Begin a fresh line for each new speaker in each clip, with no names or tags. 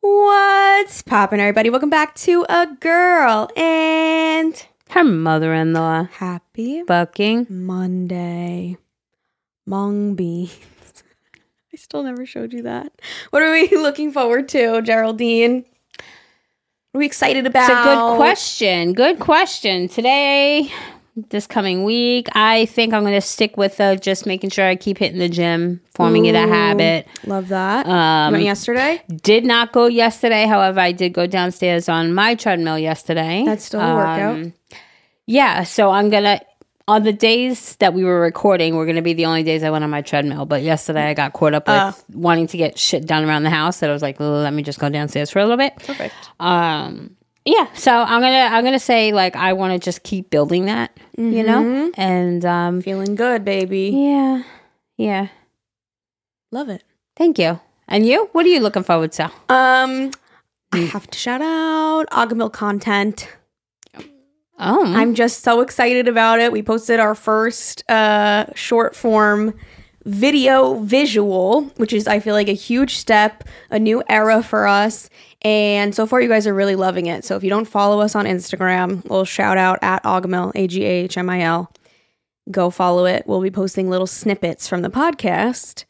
What's poppin', everybody? Welcome back to A Girl and
Her mother in law.
Happy
fucking
Monday. Mung beans. I still never showed you that. What are we looking forward to, Geraldine? What are we excited about?
It's a good question. Good question. Today, this coming week, I think I'm going to stick with uh, just making sure I keep hitting the gym, forming it a habit.
Love that.
Um,
went yesterday?
Did not go yesterday. However, I did go downstairs on my treadmill yesterday.
That's still a workout.
Um, Yeah, so I'm gonna on the days that we were recording, we're gonna be the only days I went on my treadmill. But yesterday I got caught up with
Uh.
wanting to get shit done around the house that I was like, let me just go downstairs for a little bit.
Perfect.
Um, yeah, so I'm gonna I'm gonna say like I want to just keep building that, you know,
Mm-hmm.
and um,
Feeling good, baby.
yeah, yeah.
Love it.
Thank you. And you? What are you looking forward to?
Um, I have to shout out Agamil content.
Oh,
I'm just so excited about it. We posted our first uh, short form video visual, which is, I feel like, a huge step, a new era for us. And so far, you guys are really loving it. So if you don't follow us on Instagram, we'll shout out at Agamil, A G A H M I L. Go follow it. We'll be posting little snippets from the podcast.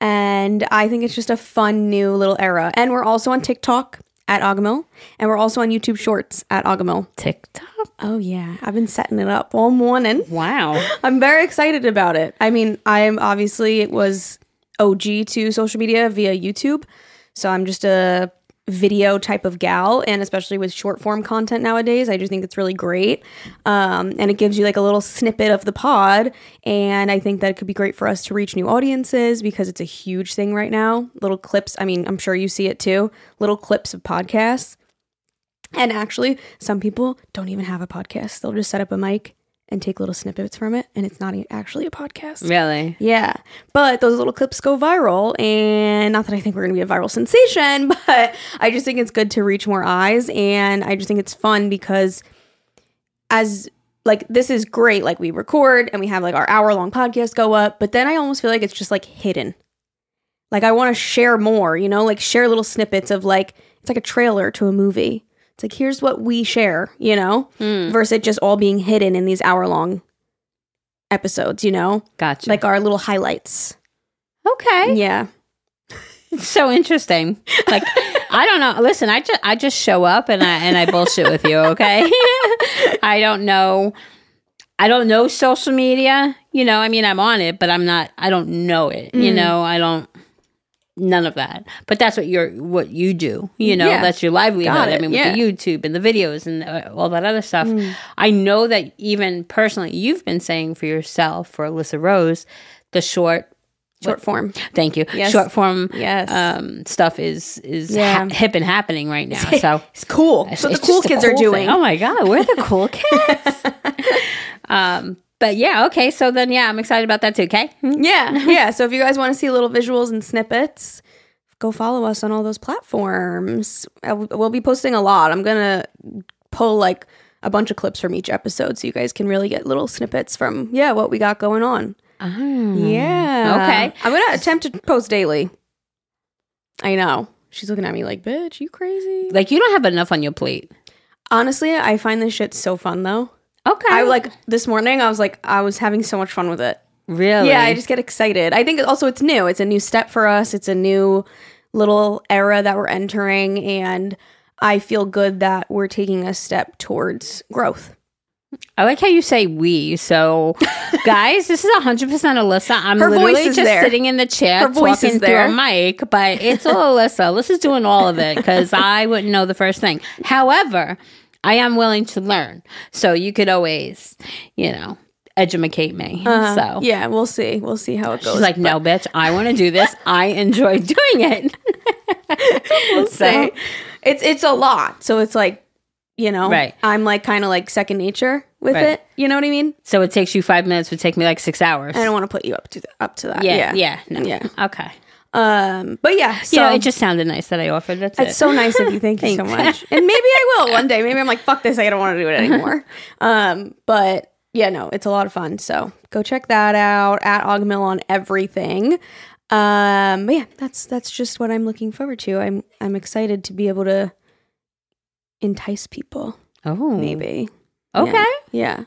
And I think it's just a fun new little era. And we're also on TikTok at Agamil. And we're also on YouTube Shorts at Agamil.
TikTok.
Oh yeah, I've been setting it up all morning.
Wow.
I'm very excited about it. I mean, I'm obviously it was OG to social media via YouTube, so I'm just a video type of gal, and especially with short form content nowadays, I just think it's really great. Um, and it gives you like a little snippet of the pod, and I think that it could be great for us to reach new audiences because it's a huge thing right now. Little clips. I mean, I'm sure you see it too. Little clips of podcasts. And actually, some people don't even have a podcast. They'll just set up a mic and take little snippets from it, and it's not actually a podcast.
Really?
Yeah. But those little clips go viral. And not that I think we're going to be a viral sensation, but I just think it's good to reach more eyes. And I just think it's fun because as like this is great like we record and we have like our hour long podcast go up but then i almost feel like it's just like hidden like i want to share more you know like share little snippets of like it's like a trailer to a movie it's like here's what we share you know
Mm,
versus it just all being hidden in these hour long episodes you know
gotcha.
like our little highlights
okay.
yeah
It's so interesting. Like I don't know. Listen, I just I just show up and I and I bullshit with you, okay? I don't know I don't know social media. You know, I mean I'm on it, but I'm not I don't know it. You
Mm.
know, I don't none of that. But that's what you're what you do. You know,
Yeah.
that's your livelihood. I mean with
yeah.
the YouTube and the videos and uh, all that other stuff.
Mm.
I know that even personally you've been saying for yourself for Alyssa Rose the short
short form
Thank you.
Yes.
Short form
Yes.
um, stuff is is
Yeah.
ha- hip and happening right now. So
it's cool what the
it's
cool kids are doing
thing. Oh my god, we're the cool kids. um, but yeah, okay. So then, yeah, I'm excited about that too. Okay.
Yeah, yeah. So if you guys want to see little visuals and snippets, go follow us on all those platforms. Uh, w- We'll be posting a lot. I'm gonna pull like a bunch of clips from each episode, so you guys can really get little snippets from yeah what we got going on. Ah. Yeah.
Okay.
I'm gonna attempt to post daily. I know. She's looking at me like, bitch, you crazy?
Like you don't have enough on your plate.
Honestly, I find this shit so fun though.
Okay.
I like this morning. I was like, I was having so much fun with it.
really.
Yeah, I just get excited. I think also it's new. It's a new step for us. It's a new little era that we're entering and I feel good that we're taking a step towards growth.
I like how you say we. So, guys, this is 100% Alyssa. I'm
Her voice
literally
is
just
there.
sitting in the chair
Her voice
talking
is
through a mic, but it's all Alyssa. Alyssa's doing all of it because I wouldn't know the first thing. However, I am willing to learn. So you could always, you know, educate me.
Uh,
so
yeah, we'll see. We'll see how it goes.
she's like, no, bitch, I want to do this. I enjoy doing it.
we'll
so-
see. It's it's a lot. So it's like, you know,
Right.
I'm like kind of like second nature with
Right.
it. You know what I mean?
So it takes you five minutes, would take me like six hours.
I don't want to put you up to th- up to that.
yeah,
Yeah.
yeah, no.
Yeah.
Okay.
Um, but yeah, so
you know, it just sounded nice that I offered. That's it.
It's so nice of you. Thank you so much. And maybe I will one day. Maybe I'm like, fuck this. I don't want to do it anymore. um, but yeah, no, it's a lot of fun. So go check that out at Agamil on everything. Um, but yeah, that's that's just what I'm looking forward to. I'm I'm excited to be able to entice people.
Oh,
Maybe.
Okay.
Yeah. Yeah.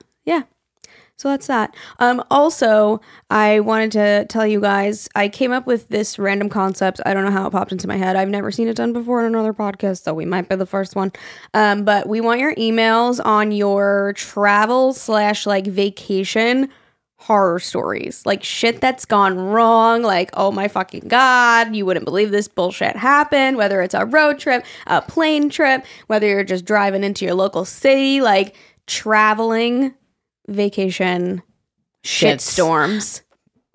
So that's that. Um, also, I wanted to tell you guys, I came up with this random concept. I don't know how it popped into my head. I've never seen it done before in another podcast, so we might be the first one. Um, but we want your emails on your travel slash like vacation horror stories, like shit that's gone wrong. Like, oh my fucking god, you wouldn't believe this bullshit happened. Whether it's a road trip, a plane trip, whether you're just driving into your local city, like traveling vacation shit storms.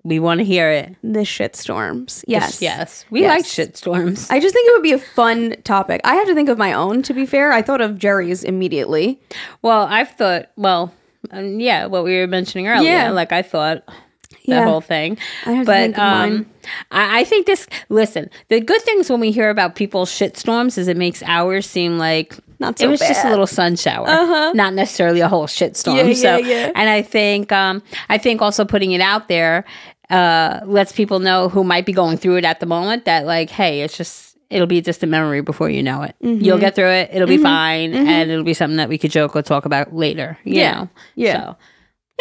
We want to hear it.
The shit storms. Yes.
Yes. We
Yes.
like shit storms.
I just think it would be a fun topic. I have to think of my own, to be fair. I thought of Jerry's immediately.
Well, I've thought, well, um, yeah, what we were mentioning earlier.
Yeah.
Like I thought that
Yeah.
whole thing.
I have to
but
think of
um,
mine.
I, I think this. Listen, the good things when we hear about people's shitstorms is it makes ours seem like
Not so
it was just a little sun shower,
Uh-huh.
not necessarily a whole shitstorm.
Yeah, yeah,
so,
yeah.
and I think, um, I think also putting it out there uh, lets people know who might be going through it at the moment that, like, hey, it's just. It'll be just a memory before you know it.
Mm-hmm.
You'll get through it. It'll be fine, and it'll be something that we could joke or talk about later. You
Yeah.
know?
Yeah.
So,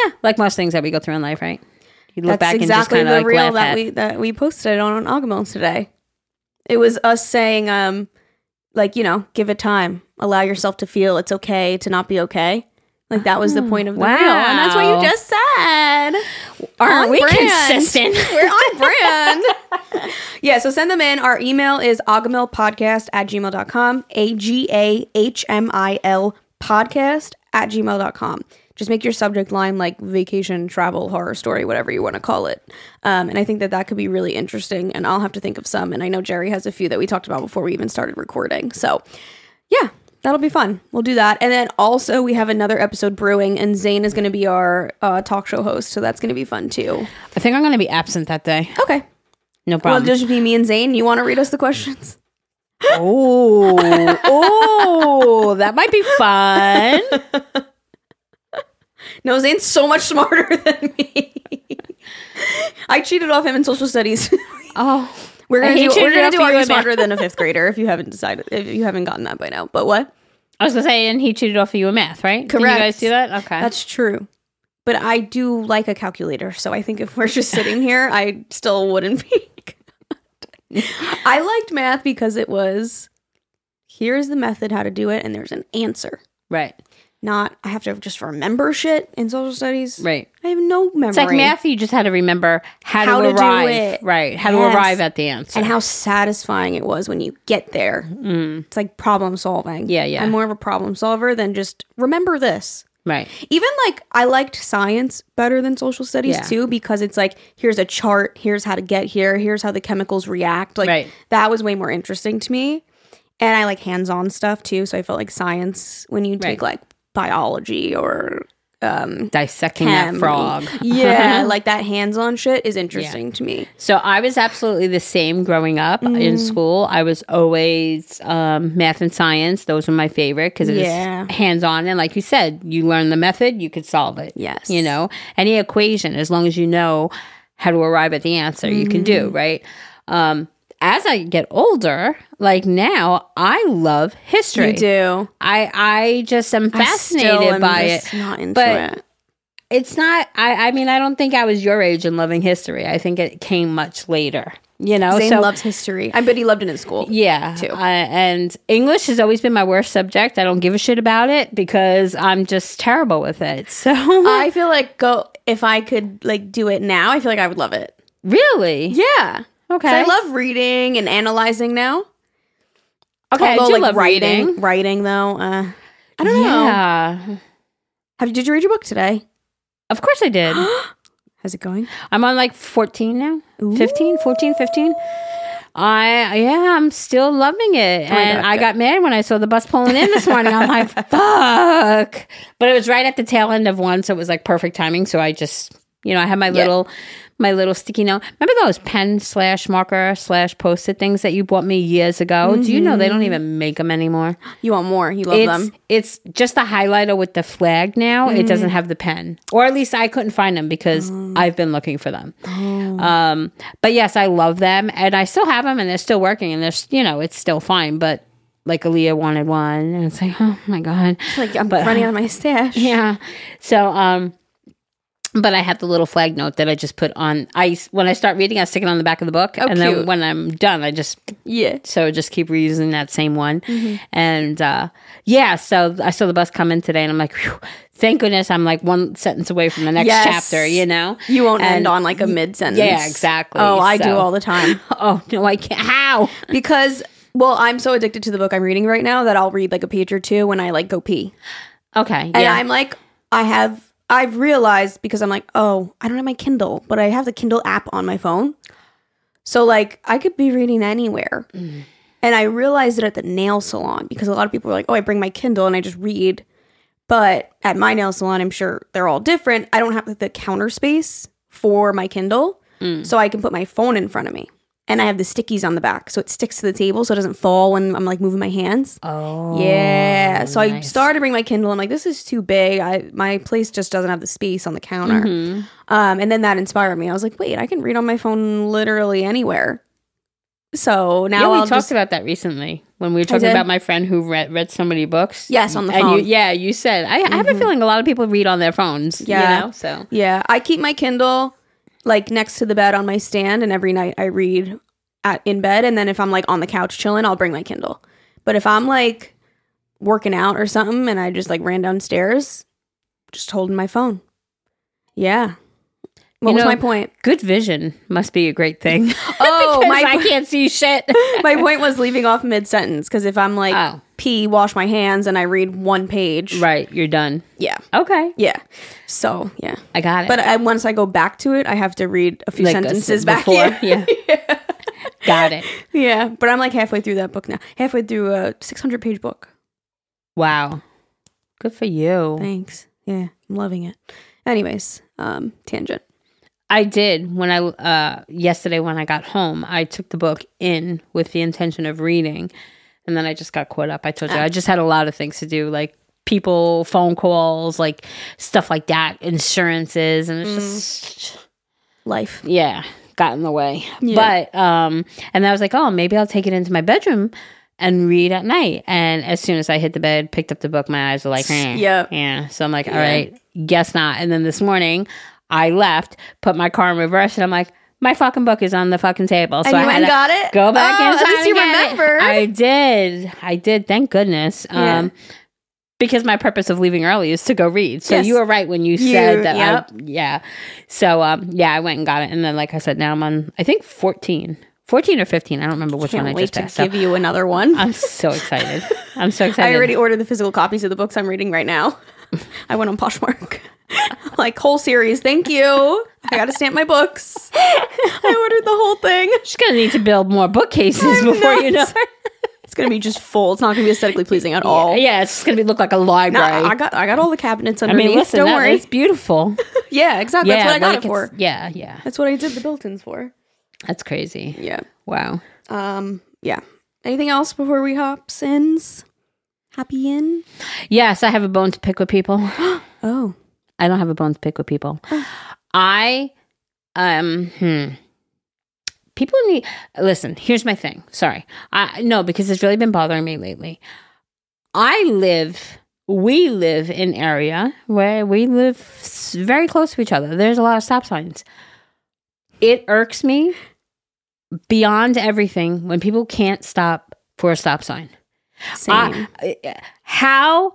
yeah, like most things that we go through in life, right? You look
That's
back
exactly
and just kind of like
reel that
at.
we that we posted on Agamil today. It was us saying, um, like you know, give it time, allow yourself to feel it's okay to not be okay. Like that was the mm. point of the reel, and that's what you just said.
Aren't
On
we
brand.
consistent?
We're on brand. yeah, so send them in. Our email is agamilpodcast at gmail.com. A G A H M I L podcast at gmail.com. Just make your subject line like vacation, travel, horror story, whatever you want to call it. Um, and I think that that could be really interesting. And I'll have to think of some. And I know Jerry has a few that we talked about before we even started recording. So yeah, that'll be fun. We'll do that. And then also we have another episode brewing, and Zane is going to be our uh, talk show host. So that's going to be fun too.
I think I'm going to be absent that day.
Okay.
No problem.
Well, just be me and Zane. You want to read us the questions?
oh, oh, that might be fun.
No, Zane's so much smarter than me. I cheated off him in social studies.
Oh,
we're gonna do, we're gonna do Are You Smarter Than a Fifth Grader if you haven't decided, if you haven't gotten that by now. But what?
I was to say, and he cheated off of you in math, right? Did
Correct.
you guys do that? Okay.
That's true. But I do like a calculator. So I think if we're just sitting here, I still wouldn't be. I liked math because it was here's the method how to do it, and there's an answer.
right.
Not I have to just remember shit in social studies.
Right.
I have no memory.
It's like math. You just had to remember how,
How
to,
to
arrive. Right. How to arrive at the answer.
and how satisfying it was when you get there. It's like problem solving.
Mm. Yeah, yeah.
I'm more of a problem solver than just remember this.
right.
Even like I liked science better than social studies
Yeah.
too because it's like here's a chart, here's how to get here, here's how the chemicals react. Like
Right.
that was way more interesting to me. And I like hands-on stuff too, so I felt like science when you take
Right.
like biology or
Dissecting
chem.
that frog.
yeah, like that hands-on shit is interesting to me.
So I was absolutely the same growing up
Mm.
in school. I was always um, math and science; those were my favorite because it
Yeah.
was hands on. And like you said, you learn the method, you could solve it.
Yes.
you know any equation as long as you know how to arrive at the answer, you can do
Mm-hmm.
right. Um, as I get older, like now, I love history.
You do.
I I just am fascinated
am
by it.
Not into
but-
it.
It's not. I I mean, I don't think I was your age in loving history. I think it came much later. You know,
Zane
so
loves history. I bet he loved it in school.
yeah,
too.
I- and English has always been my worst subject. I don't give a shit about it because I'm just terrible with it. So
I feel like go if I could like do it now, I feel like I would love it.
really,
Yeah.
Okay,
I love reading and analyzing now.
okay. I do
like
love
writing,
reading.
writing though. Uh, I don't know.
Yeah,
Have you did you read your book today?
of course I did.
How's it going?
I'm on like 14 now. 15, 14, 15. I yeah, I'm still loving it.
my
and I got mad when I saw the bus pulling in this morning. I'm like, fuck. But it was right at the tail end of one, so it was like perfect timing. So I just you know, I had my
Yeah.
little my little sticky note. Remember those pen slash marker slash post it things that you bought me years ago? Do you know they don't even make them anymore?
You want more? You love
It's
them.
it's just a highlighter with the flag now. It doesn't have the pen, or at least I couldn't find them because I've been looking for them. Um, but yes, I love them, and I still have them, and they're still working, and they're you know it's still fine. But like Aaliyah wanted one, and it's like oh my god,
Like I'm
But-
running out of my stash.
yeah. So um. But I have the little flag note that I just put on. I when I start reading, I stick it on the back of the book, and then when I'm done, I just
Yeah.
so just keep reusing that same one.
Mm-hmm.
And uh, yeah, so I saw the bus come in today, and I'm like, thank goodness, I'm like one sentence away from the next
Yes.
chapter. You know,
You won't
And-
end on like a mid sentence.
Yeah, exactly.
Oh, I do all the time.
Oh no, I can't. How?
because well, I'm so addicted to the book I'm reading right now that I'll read like a page or two when I like go pee.
Okay,
And
yeah,
I'm like, I have, I've realized because I'm like, oh, I don't have my Kindle, but I have the Kindle app on my phone. So like, I could be reading anywhere.
Mm.
And I realized it at the nail salon because a lot of people are like, oh, I bring my Kindle and I just read. But at my nail salon, I'm sure they're all different. I don't have the counter space for my Kindle.
Mm.
So I can put my phone in front of me. And I have the stickies on the back. So it sticks to the table so it doesn't fall when I'm like moving my hands.
oh
Yeah. So I started to bring my Kindle. I'm like, this is too big. I my place just doesn't have the space on the counter.
Mm-hmm.
Um, and then that inspired me. I was like, wait, I can read on my phone literally anywhere. So now
yeah, we
I'll
talked
just
about that recently when we were talking about my friend who read read so many books.
Yes, on the
and
phone.
You, yeah, you said I, I have a feeling a lot of people read on their phones.
Yeah.
you know, so
yeah, I keep my Kindle like next to the bed on my stand, and every night I read at in bed. And then if I'm like on the couch chilling, I'll bring my Kindle. But if I'm like working out or something, and I just like ran downstairs, just holding my phone. Yeah. What
You
was
know-
my point?
good vision must be a great thing.
Oh,
Because
my
I can't see shit.
my point was leaving off mid sentence because if I'm like
Oh.
Pee, wash my hands, and I read one page,
right, you're done.
yeah,
Okay,
yeah. So yeah,
I got it.
but I, once I go back to it, I have to read a few
Like a-
sentences back.
before,
Yeah.
yeah. got it.
yeah, but I'm like halfway through that book now. Halfway through a 600 page book.
Wow, good for you.
Thanks. Yeah, I'm loving it. Anyways, um, tangent.
I did when I uh yesterday when I got home. I took the book in with the intention of reading, and then I just got caught up. I told you I just had a lot of things to do, like people, phone calls, like stuff like that, insurances, and it's just
Life.
yeah got in the way
Yeah.
but um and i was like oh maybe i'll take it into my bedroom and read at night and as soon as i hit the bed picked up the book my eyes were like eh,
Yep.
yeah so i'm like all right guess not and then this morning i left put my car in reverse and i'm like my fucking book is on the fucking table so
And
I
you
had
went and got it?
go back
Oh, at least you
it. i did i did thank goodness
Yeah.
um because my purpose of leaving early is to go read. So
Yes.
you were right when you,
You-
said that.
yep.
I, yeah. So um, yeah, I went and got it, and then like I said, now I'm on. I think 14, 14 or fifteen. I don't remember which
Can't
one I
wait
just
to
passed. So
give you another one.
I'm so excited. I'm so excited.
I already ordered the physical copies of the books I'm reading right now. I went on Poshmark. like whole series, thank you. I got to stamp my books. I ordered the whole thing.
She's gonna need to build more bookcases before you know.
It's gonna be just full. It's not gonna be aesthetically pleasing at all.
Yeah, it's just gonna be look like a
Nah,
library.
I got I got all the cabinets
I
underneath.
mean, listen,
Don't
that-
worry.
it's beautiful.
Yeah, exactly.
yeah,
That's what I got
like
it for.
Yeah, yeah,
That's what I did the built-ins for.
that's crazy.
Yeah.
Wow.
Um. Yeah. Anything else before we hop ins? Happy in?
Yes, I have a bone to pick with people.
Oh.
I don't have a bone to pick with people. I um hmm. People need listen, here's my thing. Sorry. I no, because it's really been bothering me lately. I live we live in area where we live very close to each other. There's a lot of stop signs. It irks me beyond everything when people can't stop for a stop sign.
Same.
I- how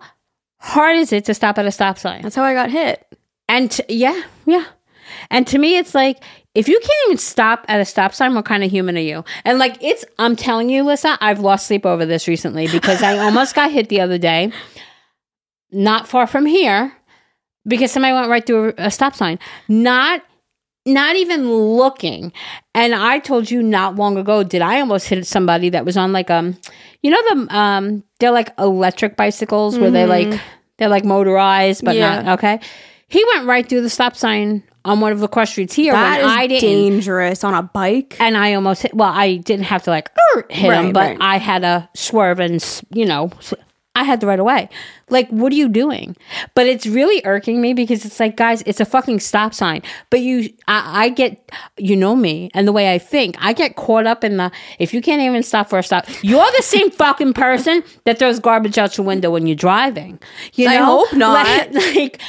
hard is it to stop at a stop sign?
That's how I got hit.
And yeah, yeah. And to me, it's like if you can't even stop at a stop sign, what kind of human are you? And like it's, I'm telling you, Lisa, I've lost sleep over this recently because I almost got hit the other day, not far from here, because somebody went right through a, a stop sign, not. Not even looking, and I told you not long ago. Did I almost hit somebody that was on like um, you know the um, they're like electric bicycles where they like they're like motorized but
Yeah.
not okay. He went right through the stop sign on one of the cross streets here
That
I didn't.
dangerous on a bike.
and I almost hit, well, I didn't have to like hit him, but
right.
I had to swerve and, s- you know, I had the right away. Like, what are you doing? But it's really irking me because it's like, guys, it's a fucking stop sign. But you, I, I get, you know me and the way I think, I get caught up in the, if you can't even stop for a stop, you're the same fucking person that throws garbage out your window when you're driving. You know?
I hope not.
Like, like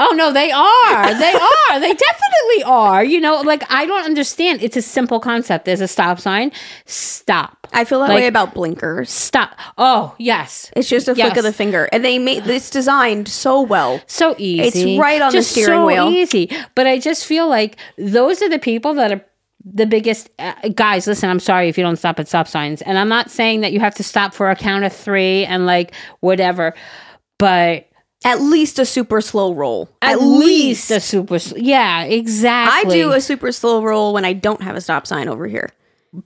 Oh no, they are. They are. they definitely are. You know, like I don't understand. It's a simple concept. There's a stop sign. Stop.
I feel that
Like-
way about blinkers.
Stop. Oh, yes.
It's just a flick of the finger, and they made this designed so well.
So easy.
It's right on the
Just
steering
so
wheel.
easy. But I just feel like those are the people that are the biggest uh, guys. Listen, I'm sorry if you don't stop at stop signs, and I'm not saying that you have to stop for a count of three and like whatever, but
At least a super slow roll.
at, least, a super. s- Yeah, exactly.
I do a super slow roll when I don't have a stop sign over here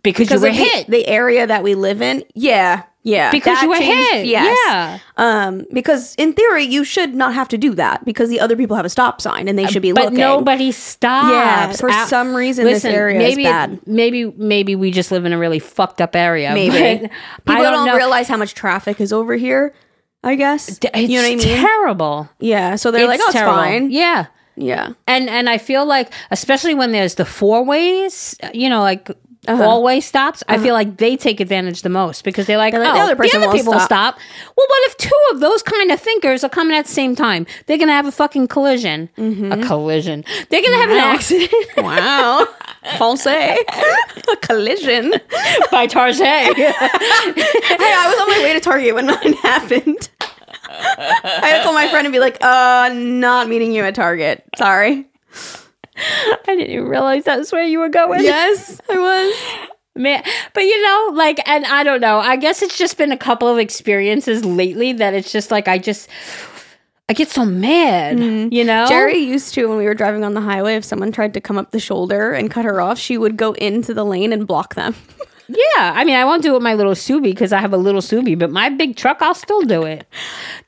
because you were
of the,
hit.
the area that we live in. Yeah, yeah,
because you were
changed-
hit.
Yes.
Yeah.
Um, because in theory you should not have to do that because the other people have a stop sign and they should be
but
looking.
nobody stops.
Yeah, for
Out-
some reason this area is
maybe,
bad.
Maybe maybe we just live in a really fucked up area.
Maybe people
I
don't,
know.
realize how much traffic is over here. I guess
It's
you know what I mean.
Terrible.
yeah, so they're like,
It's
"Oh, it's fine."
Yeah.
Yeah,
And and I feel like especially when there's the four ways, you know, like
Uh-huh.
all way stops, I feel like they take advantage the most because they're like,
They're like,
oh,
the other person won't
people will
stop."
stop. Well, what if two of those kind of thinkers are coming at the same time? They're gonna have a fucking collision.
Mm-hmm.
A collision. They're gonna have an accident.
wow, false a collision.
by Tarjay.
Hey, I was on my way to Target when mine happened. I had to call my friend and be like, "Uh, not meeting you at Target. Sorry."
I didn't even realize that's where you were going.
Yes, I was.
Man, but you know, like, and I don't know. I guess it's just been a couple of experiences lately that it's just like I just, I get so mad. You know,
Jerry used to when we were driving on the highway. If someone tried to come up the shoulder and cut her off, she would go into the lane and block them.
Yeah, I mean, I won't do it with my little Subi because I have a little Subi, but my big truck, I'll still do it.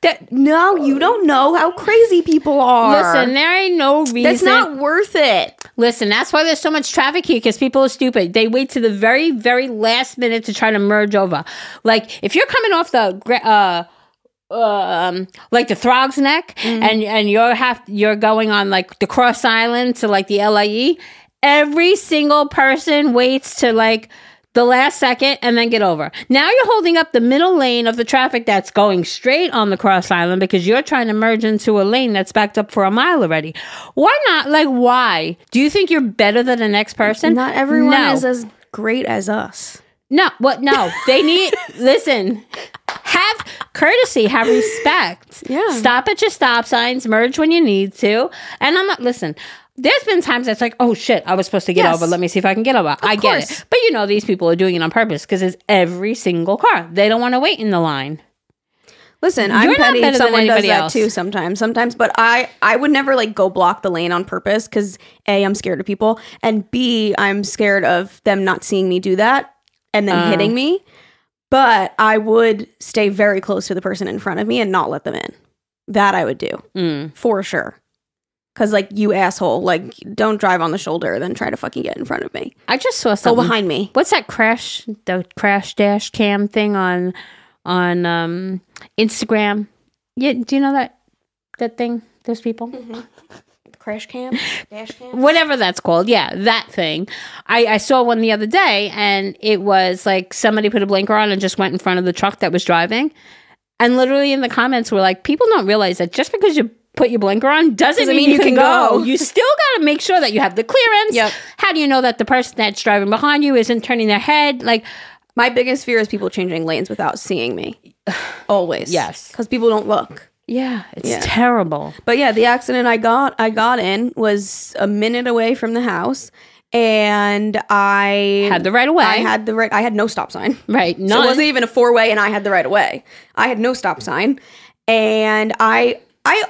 That
No, you don't know how crazy people are.
listen, there ain't no reason.
that's not worth it.
Listen, that's why there's so much traffic here because people are stupid. They wait to the very, very last minute to try to merge over. Like if you're coming off the uh, um, like the Throgs Neck, and and you're have you're going on like the Cross Island to like the LIE. Every single person waits to like the last second and then get over. Now you're holding up the middle lane of the traffic that's going straight on the cross island because you're trying to merge into a lane that's backed up for a mile already. Why not? Like, why? Do you think you're better than the next person?
Not everyone
no.
is as great as us.
No, what? No, they need. listen, have courtesy, have respect.
Yeah.
Stop at your stop signs, merge when you need to. And I'm not. Listen, there's been times that's like, oh shit, I was supposed to get
Yes.
over. Let me see if I can get over. I get it, but you know these people are doing it on purpose because it's every single car. They don't want to wait in the line.
Listen, I'm
You're not
petty if someone does that
else.
too sometimes. Sometimes, but I I would never like go block the lane on purpose because A, I'm scared of people, and B, I'm scared of them not seeing me do that and then
Oh.
hitting me. But I would stay very close to the person in front of me and not let them in. That I would do
Mm.
for sure. Cause like you asshole, like don't drive on the shoulder, then try to fucking get in front of me.
I just saw something Go
behind me.
What's that crash? The crash dash cam thing on on um, Instagram. Yeah, do you know that that thing? Those people.
Crash cam, dash cam.
whatever that's called. Yeah, that thing. I, I saw one the other day, and it was like somebody put a blinker on and just went in front of the truck that was driving. And literally in the comments were like, people don't realize that just because you put your blinker on doesn't, mean, you can go. You still got to make sure that you have the clearance.
Yep.
How do you know that the person that's driving behind you isn't turning their head? Like,
My biggest fear is people changing lanes without seeing me. Always.
Yes.
Because people don't look.
Yeah, it's
Yeah.
terrible.
But yeah, the accident I got I got in was a minute away from the house. And I
Had the right of way.
I had the right I had no stop sign.
Right.
So it wasn't even a four way and I had the right of way. I had no stop sign. And I I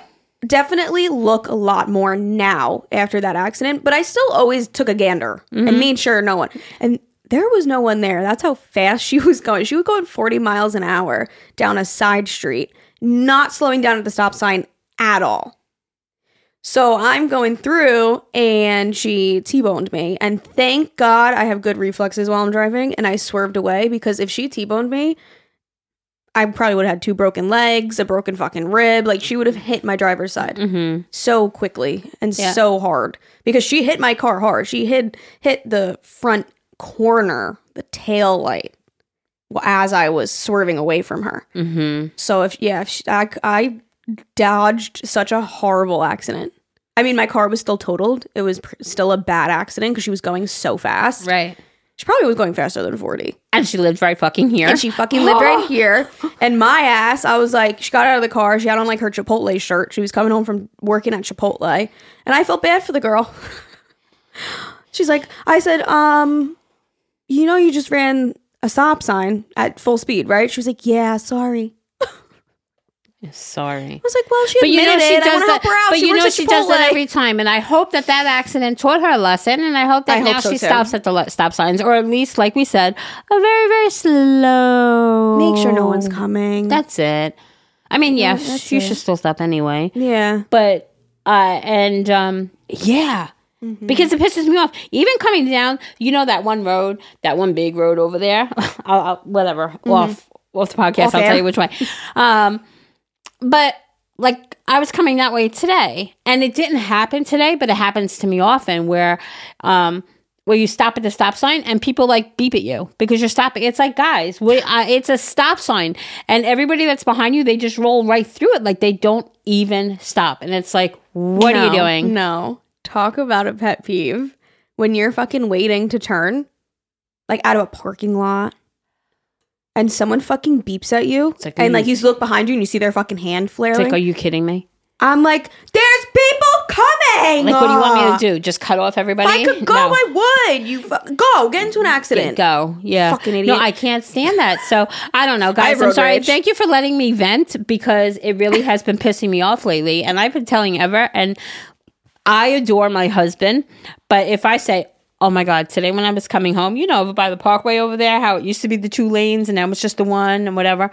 definitely look a lot more now after that accident, but I still always took a gander and mm-hmm. made sure no one and there was no one there. That's how fast she was going. She was going 40 miles an hour down a side street, not slowing down at the stop sign at all. So I'm going through and she T-boned me. And thank God I have good reflexes while I'm driving and I swerved away because if she T-boned me, I probably would have had two broken legs, a broken fucking rib. Like she would have hit my driver's side
Mm-hmm.
so quickly and
Yeah.
so hard because she hit my car hard. She hit hit the front corner, the tail light, as I was swerving away from her.
Mm-hmm.
So if yeah, if she, I, I dodged such a horrible accident. I mean, my car was still totaled. It was pr- still a bad accident because she was going so fast.
Right.
She probably was going faster than forty,
And she lived right fucking here.
and she fucking lived right here. And my ass, I was like, she got out of the car. She had on like her Chipotle shirt. She was coming home from working at Chipotle, and I felt bad for the girl. She's like, I said, um, you know, you just ran a stop sign at full speed, right? She was like, yeah, sorry.
Sorry.
I was like, well, she
But you
admitted
know she
it. I
does
want to help
that.
her out.
But
she
you know she does that every time, and I hope that that accident taught her a lesson, and I hope that
I hope
now
so,
she
too.
stops at the le- stop signs, or at least, like we said, a very very slow.
Make sure no one's coming.
That's it. I mean, yeah,
that's
you
it.
should still stop anyway.
yeah.
But uh, and um, yeah.
Mm-hmm.
Because it pisses me off. Even coming down, you know that one road, that one big road over there. I'll, I'll whatever off off the podcast.
Mm-hmm. Off
I'll
air.
tell you which way. Um, but like I was coming that way today, and it didn't happen today, but it happens to me often where um where you stop at the stop sign and people like beep at you because you're stopping. It's like guys, we, uh, it's a stop sign, and everybody that's behind you they just roll right through it like they don't even stop, and it's like, what are you doing?
No. Talk about a pet peeve. When you're fucking waiting to turn, like out of a parking lot, and someone fucking beeps at you,
like,
and like
you-
look behind you and you see their fucking hand
It's
flaring.
like, are you kidding me?
I'm like, there's people coming.
Like, what do you want me to do? Just cut off everybody?
If I could go,
No.
I would. You fu- go get into an accident.
Go, yeah.
Fucking idiot. No.
I can't stand that. So I don't know, guys. I'm sorry.
rage.
Thank you for letting me vent because it really has been pissing me off lately, and I've been telling Ever, and I adore my husband, but if I say. Oh my God! Today when I was coming home, you know, over by the parkway over there, how it used to be the two lanes and now it's just the one and whatever.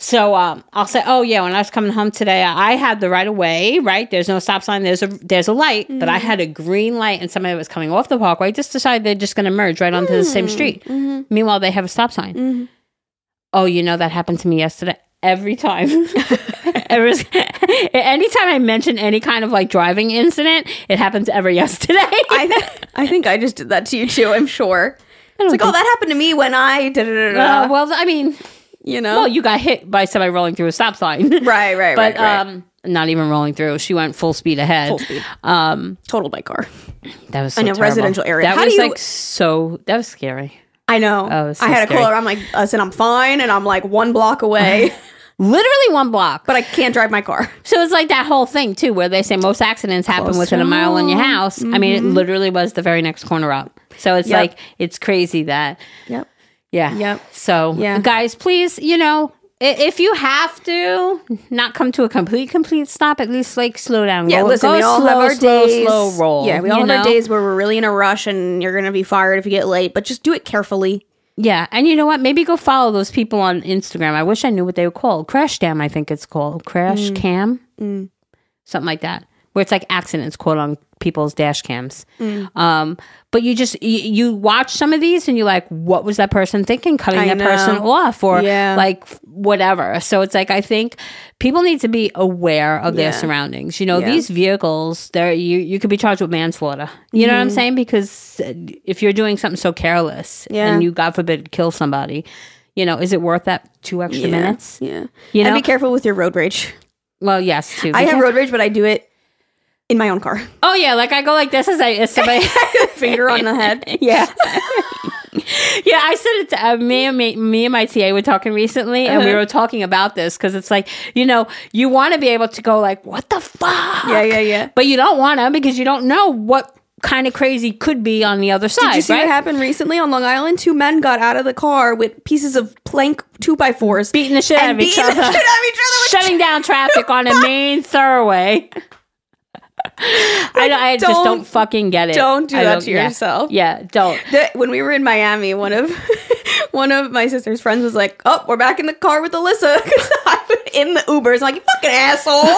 So um, I'll say, oh yeah, when I was coming home today, I had the right of way. Right, there's no stop sign. There's a there's a light, but I had a green light, and somebody that was coming off the parkway just decided they're just going to merge right onto the same mm-hmm. street. Mm-hmm. Meanwhile, they have a stop sign. Mm-hmm. Oh, you know that happened to me yesterday. Every time, was, anytime I mention any kind of like driving incident, it happens ever yesterday.
I, th- I think I just did that to you too. I'm sure. It's like, oh, that happened to me when I did.
Uh, well, I mean,
you know,
well, you got hit by somebody rolling through a stop sign,
right, right,
but
right, right.
um, not even rolling through. She went full speed ahead.
Full speed.
Um,
totaled my car.
that was so
In a
terrible.
residential area.
That
How
was
do you-
like so. That was scary.
I know.
Oh, so
I had
scary.
call her. I'm like, listen, I'm fine, and I'm like one block away,
Literally one block.
but I can't drive my car.
So it's like that whole thing too, where they say most accidents happen
Close
within a mile in your house. I mean, it mm-hmm. literally was the very next corner up. So it's
Yep.
like it's crazy that
Yep.
yeah.
Yep.
So
Yeah.
guys, please, you know, if you have to not come to a complete complete stop, at least like slow down.
Yeah,
Go-
listen, we all
slow,
have our
slow,
days.
slow roll.
Yeah, we all have our
know?
days where we're really in a rush and you're gonna be fired if you get late. But just do it carefully.
Yeah, and you know what? Maybe go follow those people on Instagram. I wish I knew what they were called. Crash Cam, I think it's called. Crash mm. Cam, mm. something like that, where it's like accidents quote on people's dash cams. Um, but you just you, you watch some of these and you're like, what was that person thinking? Cutting
I
that person off or
Yeah.
like whatever. So it's like I think people need to be aware of their surroundings. You know,
Yeah.
these vehicles, they're you you could be charged with manslaughter. You know what
Mm-hmm.
I'm saying? Because if you're doing something so careless
Yeah.
and you God forbid kill somebody, you know, is it worth that two extra
Yeah.
minutes?
Yeah.
You
and
know?
be careful with your road rage.
Well, yes, too.
I have road rage, but I do it in my own car.
Oh yeah, like I go like this as I as somebody
Finger on the head.
Yeah. yeah, I said it to uh, me and me, me and my TA were talking recently, and we
Uh-huh.
were talking about this because it's like you know you want to be able to go like what the fuck,
Yeah, yeah, yeah.
but you don't want to because you don't know what kind of crazy could be on the other side.
Did you see
right?
what happened recently on Long Island? Two men got out of the car with pieces of plank two by fours,
Beating the shit out of each other,
shit out of each other. with
shutting down traffic on a main thoroughway. I, I just
don't-
don't fucking get it.
don't do
I
that to
yeah.
yourself.
Yeah, don't.
The- when we were in Miami, one of one of my sister's friends was like, "Oh, we're back in the car with Alyssa because I'm in the Ubers." I'm like, "You fucking asshole!"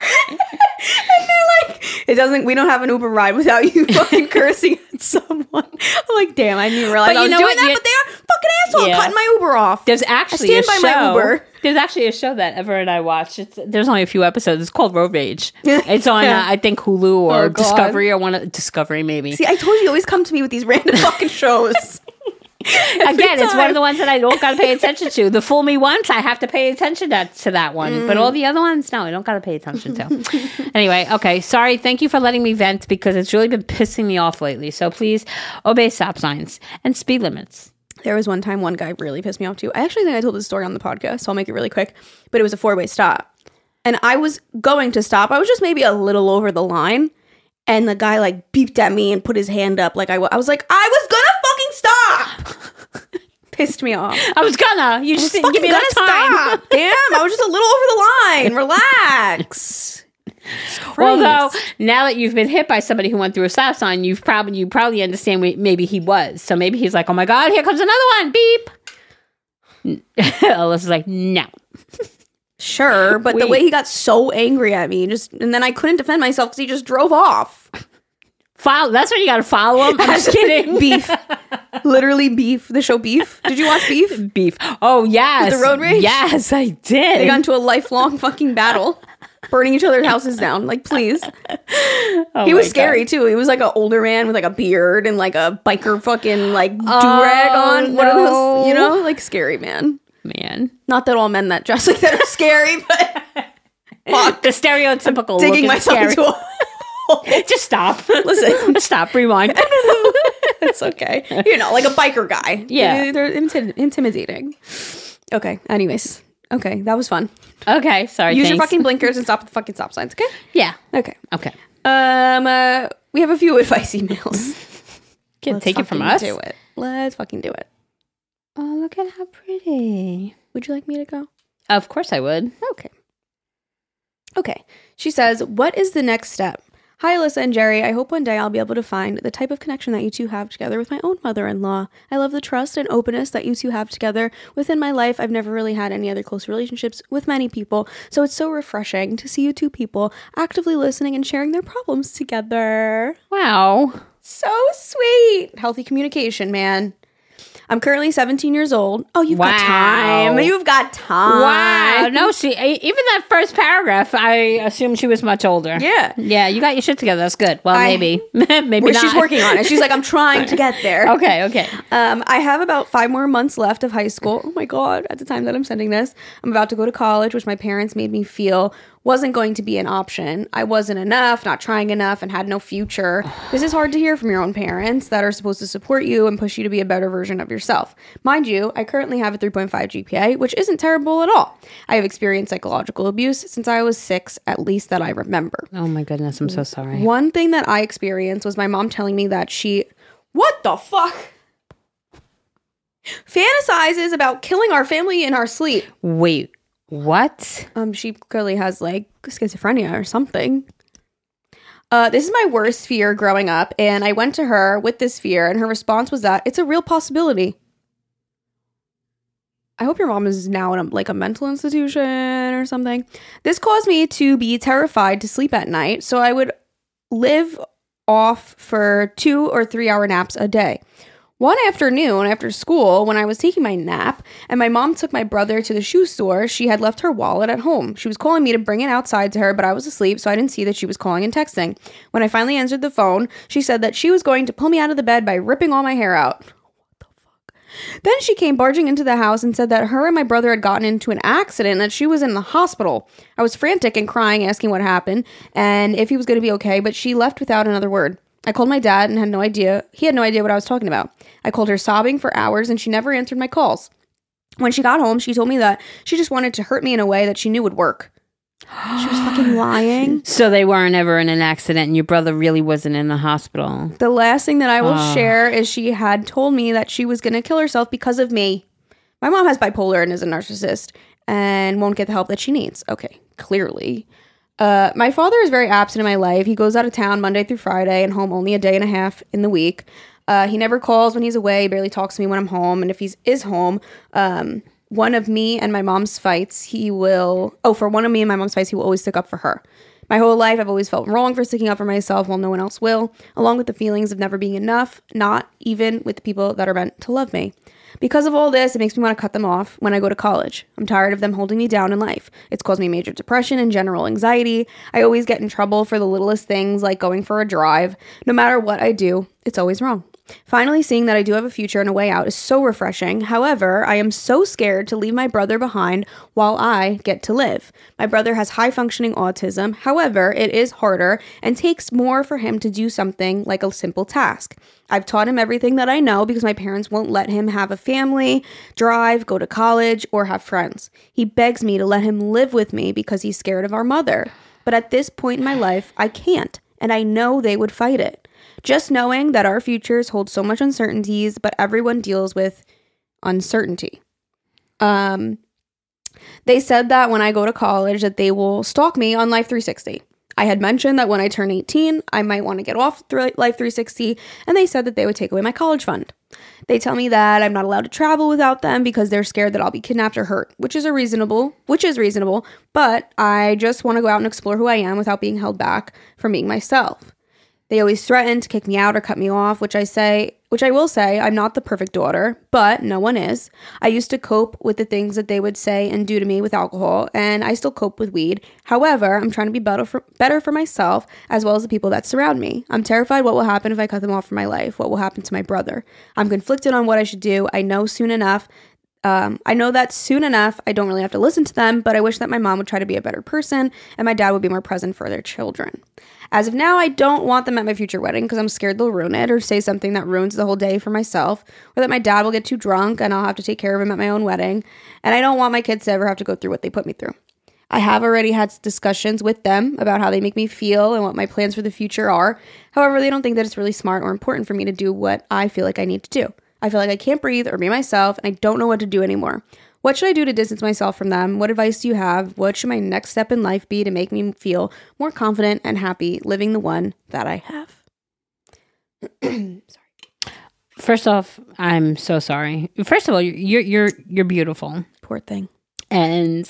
it doesn't. We don't have an Uber ride without you fucking cursing at someone. I'm like, damn, I didn't realize
But
I was doing
what?
that.
You-
but they are fucking assholes
Yeah.
cutting my Uber off.
There's actually
stand
a
by
show.
my Uber.
There's actually a show that Ever and I watched. It's there's only a few episodes. It's called Road Rage. It's on uh, I think Hulu or
Oh,
Discovery or one of Discovery maybe.
See, I told you, you always come to me with these random fucking shows.
Again, it's one of the ones that I don't got to pay attention to. The fool me once, I have to pay attention to, to that one. But
Mm.
all the other ones, no, I don't got to pay attention to. anyway, okay. Sorry. Thank you for letting me vent because it's really been pissing me off lately. So please obey stop signs and speed limits.
There was one time one guy really pissed me off too. I actually think I told this story on the podcast, so I'll make it really quick. But it was a four way stop. And I was going to stop. I was just maybe a little over the line. And the guy like beeped at me and put his hand up like I I was like, I was gonna. Pissed me off.
I was gonna. You just didn't give me enough time.
stop. Damn, I was just a little over the line. Relax.
Although now that you've been hit by somebody who went through a stop sign, you've probably you probably understand what maybe he was. So maybe he's like, "Oh my god, here comes another one!" Beep. Alyssa's like, "No."
Sure, but the way he got so angry at me, just and then I couldn't defend myself because he just drove off.
Follow. That's when you got to follow them. I'm just kidding.
Beef, literally beef. The show Beef. Did you watch Beef?
Beef. Oh yes,
the road rage?
Yes, I did.
They got into a lifelong fucking battle, burning each other's houses down. Like, please.
Oh
he was scary too. He was like an older man with like a beard and like a biker fucking like do rag oh, on. What are those? You know, like scary man.
Man.
Not that all men that dress like that are scary, but fuck,
The stereotypical
digging
looking
myself
scary.
into a
Just stop.
Listen.
stop. Rewind.
It's okay. You know, like a biker guy.
Yeah.
They're inti- intimidating. Okay. Anyways. Okay. That was fun.
okay. Sorry.
Use your
thanks.
fucking blinkers and stop at the fucking stop signs. Okay.
Yeah.
Okay.
Okay.
Um. Uh, we have a few advice emails.
Can
Let's
take it from
fucking
us.
Do it. Let's fucking do it.
Oh, look at how pretty.
Would you like me to go?
Of course I would.
Okay. Okay. She says, What is the next step? Hi, Alyssa and Jerry. I hope one day I'll be able to find the type of connection that you two have together with my own mother in law. I love the trust and openness that you two have together. Within my life, I've never really had any other close relationships with many people, so it's so refreshing to see you two people actively listening and sharing their problems together.
Wow.
So sweet. Healthy communication, man. I'm currently 17 years old. Oh, you've got time. You've got time.
Wow. No, she even that first paragraph, I assumed she was much older.
Yeah.
Yeah, you got your shit together. That's good. Well,
I-
maybe. maybe not.
she's working on it. She's like, I'm trying to get there.
Okay, okay.
Um, I have about five more months left of high school. Oh my God, at the time that I'm sending this, I'm about to go to college, which my parents made me feel wasn't going to be an option. I wasn't enough, not trying enough, and had no future. This is hard to hear from your own parents that are supposed to support you and push you to be a better version of yourself. Mind you, I currently have a 3.5 GPA, which isn't terrible at all. I have experienced psychological abuse since I was six, at least that I remember.
Oh my goodness, I'm so sorry.
One thing that I experienced was my mom telling me that she, what the fuck? Fantasizes about killing our family in our sleep.
Wait, what?
Um, she clearly has like schizophrenia or something. Uh, this is my worst fear growing up, and I went to her with this fear, and her response was that it's a real possibility. I hope your mom is now in a, like a mental institution or something. This caused me to be terrified to sleep at night, so I would live off for two or three hour naps a day. One afternoon after school, when I was taking my nap and my mom took my brother to the shoe store, she had left her wallet at home. She was calling me to bring it outside to her, but I was asleep, so I didn't see that she was calling and texting. When I finally answered the phone, she said that she was going to pull me out of the bed by ripping all my hair out. Then she came barging into the house and said that her and my brother had gotten into an accident and that she was in the hospital. I was frantic and crying, asking what happened and if he was going to be okay, but she left without another word. I called my dad and had no idea. He had no idea what I was talking about. I called her sobbing for hours and she never answered my calls. When she got home, she told me that she just wanted to hurt me in a way that she knew would work. She was fucking lying.
So they weren't ever in an accident, and your brother really wasn't in the hospital.
The last thing that I will
Ah.
share is she had told me that she was going to kill herself because of me. My mom has bipolar and is a narcissist and won't get the help that she needs. Okay, clearly. Uh, my father is very absent in my life. He goes out of town Monday through Friday and home only a day and a half in the week. Uh, he never calls when he's away, He barely talks to me when I'm home. And if he is home, um, one of me and my mom's fights, he will. Oh, for one of me and my mom's fights, he will always stick up for her. My whole life, I've always felt wrong for sticking up for myself while no one else will, along with the feelings of never being enough, not even with the people that are meant to love me. Because of all this, it makes me want to cut them off when I go to college. I'm tired of them holding me down in life. It's caused me major depression and general anxiety. I always get in trouble for the littlest things like going for a drive. No matter what I do, it's always wrong. Finally, seeing that I do have a future and a way out is so refreshing. However, I am so scared to leave my brother behind while I get to live. My brother has high functioning autism. However, it is harder and takes more for him to do something like a simple task. I've taught him everything that I know because my parents won't let him have a family, drive, go to college, or have friends. He begs me to let him live with me because he's scared of our mother. But at this point in my life, I can't, and I know they would fight it. Just knowing that our futures hold so much uncertainties, but everyone deals with uncertainty. Um, they said that when I go to college that they will stalk me on Life 360. I had mentioned that when I turn 18, I might want to get off Life 360, and they said that they would take away my college fund. They tell me that I'm not allowed to travel without them because they're scared that I'll be kidnapped or hurt, which is a reasonable, which is reasonable, but I just want to go out and explore who I am without being held back from being myself. They always threaten to kick me out or cut me off, which I say, which I will say, I'm not the perfect daughter, but no one is. I used to cope with the things that they would say and do to me with alcohol, and I still cope with weed. However, I'm trying to be better for, better for myself as well as the people that surround me. I'm terrified what will happen if I cut them off from my life, what will happen to my brother. I'm conflicted on what I should do. I know soon enough um, I know that soon enough, I don't really have to listen to them, but I wish that my mom would try to be a better person and my dad would be more present for their children. As of now, I don't want them at my future wedding because I'm scared they'll ruin it or say something that ruins the whole day for myself, or that my dad will get too drunk and I'll have to take care of him at my own wedding. And I don't want my kids to ever have to go through what they put me through. I have already had discussions with them about how they make me feel and what my plans for the future are. However, they don't think that it's really smart or important for me to do what I feel like I need to do. I feel like I can't breathe or be myself and I don't know what to do anymore. What should I do to distance myself from them? What advice do you have? What should my next step in life be to make me feel more confident and happy living the one that I have?
sorry. First off, I'm so sorry. First of all, you're you're you're beautiful.
Poor thing.
And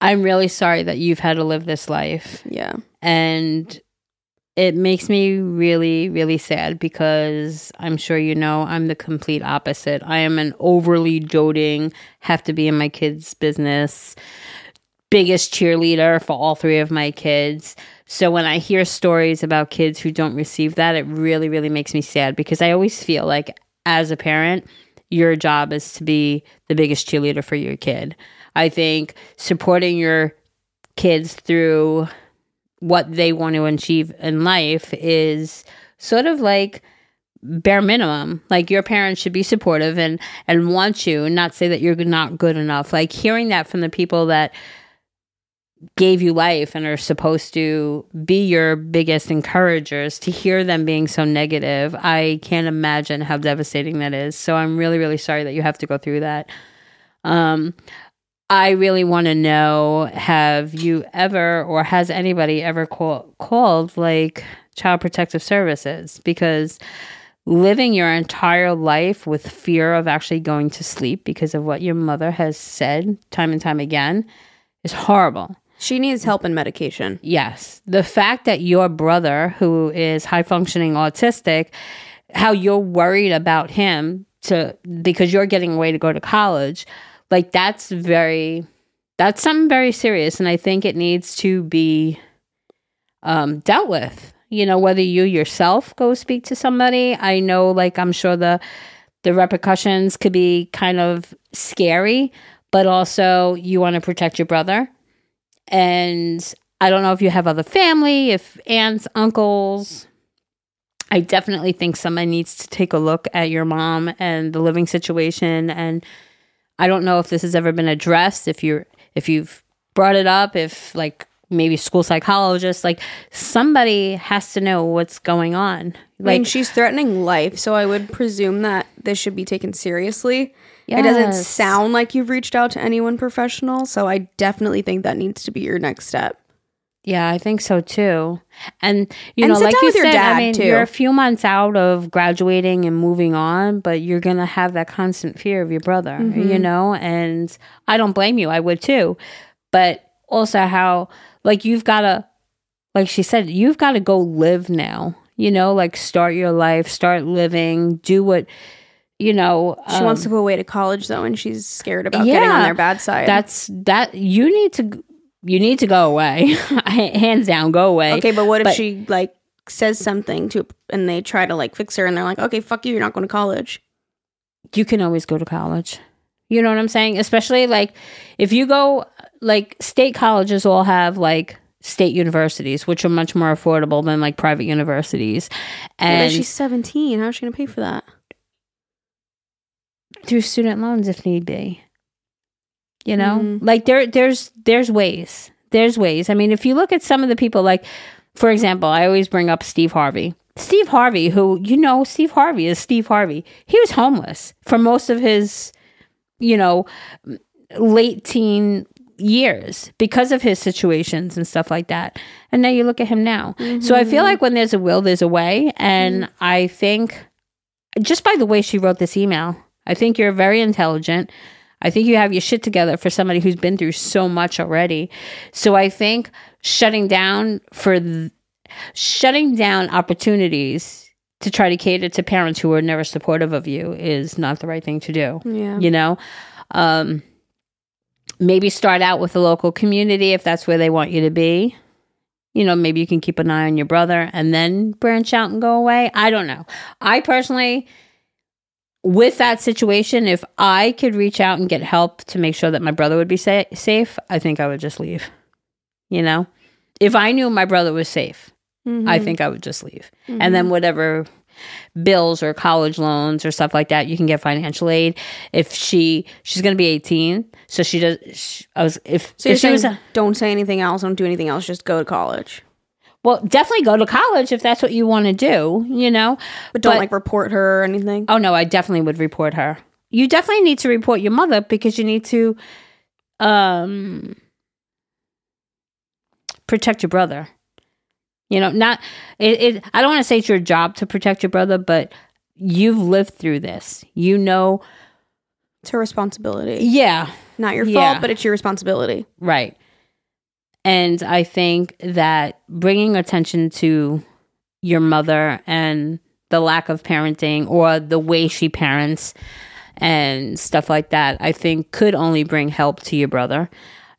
I'm really sorry that you've had to live this life.
Yeah.
And it makes me really, really sad because I'm sure you know I'm the complete opposite. I am an overly doting, have to be in my kids' business, biggest cheerleader for all three of my kids. So when I hear stories about kids who don't receive that, it really, really makes me sad because I always feel like as a parent, your job is to be the biggest cheerleader for your kid. I think supporting your kids through what they want to achieve in life is sort of like bare minimum. Like your parents should be supportive and and want you and not say that you're not good enough. Like hearing that from the people that gave you life and are supposed to be your biggest encouragers to hear them being so negative i can't imagine how devastating that is. So i'm really really sorry that you have to go through that. Um I really want to know have you ever or has anybody ever call, called like child protective services because living your entire life with fear of actually going to sleep because of what your mother has said time and time again is horrible.
She needs help and medication.
Yes. The fact that your brother who is high functioning autistic how you're worried about him to because you're getting away to go to college like that's very that's something very serious and i think it needs to be um, dealt with. You know whether you yourself go speak to somebody i know like i'm sure the the repercussions could be kind of scary but also you want to protect your brother. And i don't know if you have other family if aunts uncles. I definitely think somebody needs to take a look at your mom and the living situation and I don't know if this has ever been addressed. If you're if you've brought it up, if like maybe school psychologist, like somebody has to know what's going on. Like
I mean, she's threatening life, so I would presume that this should be taken seriously. Yes. It doesn't sound like you've reached out to anyone professional, so I definitely think that needs to be your next step.
Yeah, I think so too. And you and know, like you said, I mean, too. you're a few months out of graduating and moving on, but you're gonna have that constant fear of your brother, mm-hmm. you know. And I don't blame you; I would too. But also, how like you've got to like she said, you've got to go live now. You know, like start your life, start living, do what you know.
She wants to
um,
go away to college though, and she's scared about getting on their bad side.
That's that you need to you need to go away. Hands down, go away.
okay, but what if
but-
she like says something to and they try to like fix her and they're like, okay, fuck you, you're not going to college.
you can always go to college. You know what I'm saying? Especially like if you go like state colleges all have like state universities, which are much more affordable than like private universities.
But
And
she's 17. How's she going to pay for that?
through student loans if need be. You know?
Mhm.
Like there there's there's ways. There's ways. I mean, if you look at some of the people like for example, I always bring up Steve Harvey. Steve Harvey, who you know, Steve Harvey is Steve Harvey. He was homeless for most of his, you know, late teen years because of his situations and stuff like that. And now you look at him now. So I feel like when there's a will, there's a way. And I think just by the way she wrote this email, I think you're very intelligent. I think you have your shit together for somebody who's been through so much already. So I think shutting down for th- shutting down opportunities to try to cater to parents who are never supportive of you is not the right thing to do
Yeah.
you know um maybe start out with the local community if that's where they want you to be you know maybe you can keep an eye on your brother and then branch out and go away i don't know i personally with that situation if i could reach out and get help to make sure that my brother would be sa- safe i think i would just leave you know if i knew my brother was safe I
Mhm.
think I would just leave.
Mhm.
And then whatever bills or college loans or stuff like that, you can get financial aid. If she she's going to be 18, so she does she, I was if
So
if she was
don't say anything else, don't do anything else, just go to college.
Well, definitely go to college if that's what you want to do, you know.
But don't like report her or anything.
Oh no, I definitely would report her. You definitely need to report your mother because you need to um protect your brother. You know, not it, it I don't want to say it's your job to protect your brother, but you've lived through this. You know,
It's her responsibility.
yeah,
Not your
Yeah.
fault, but it's your responsibility.
Right. And I think that bringing attention to your mother and the lack of parenting or the way she parents and stuff like that, I think could only bring help to your brother.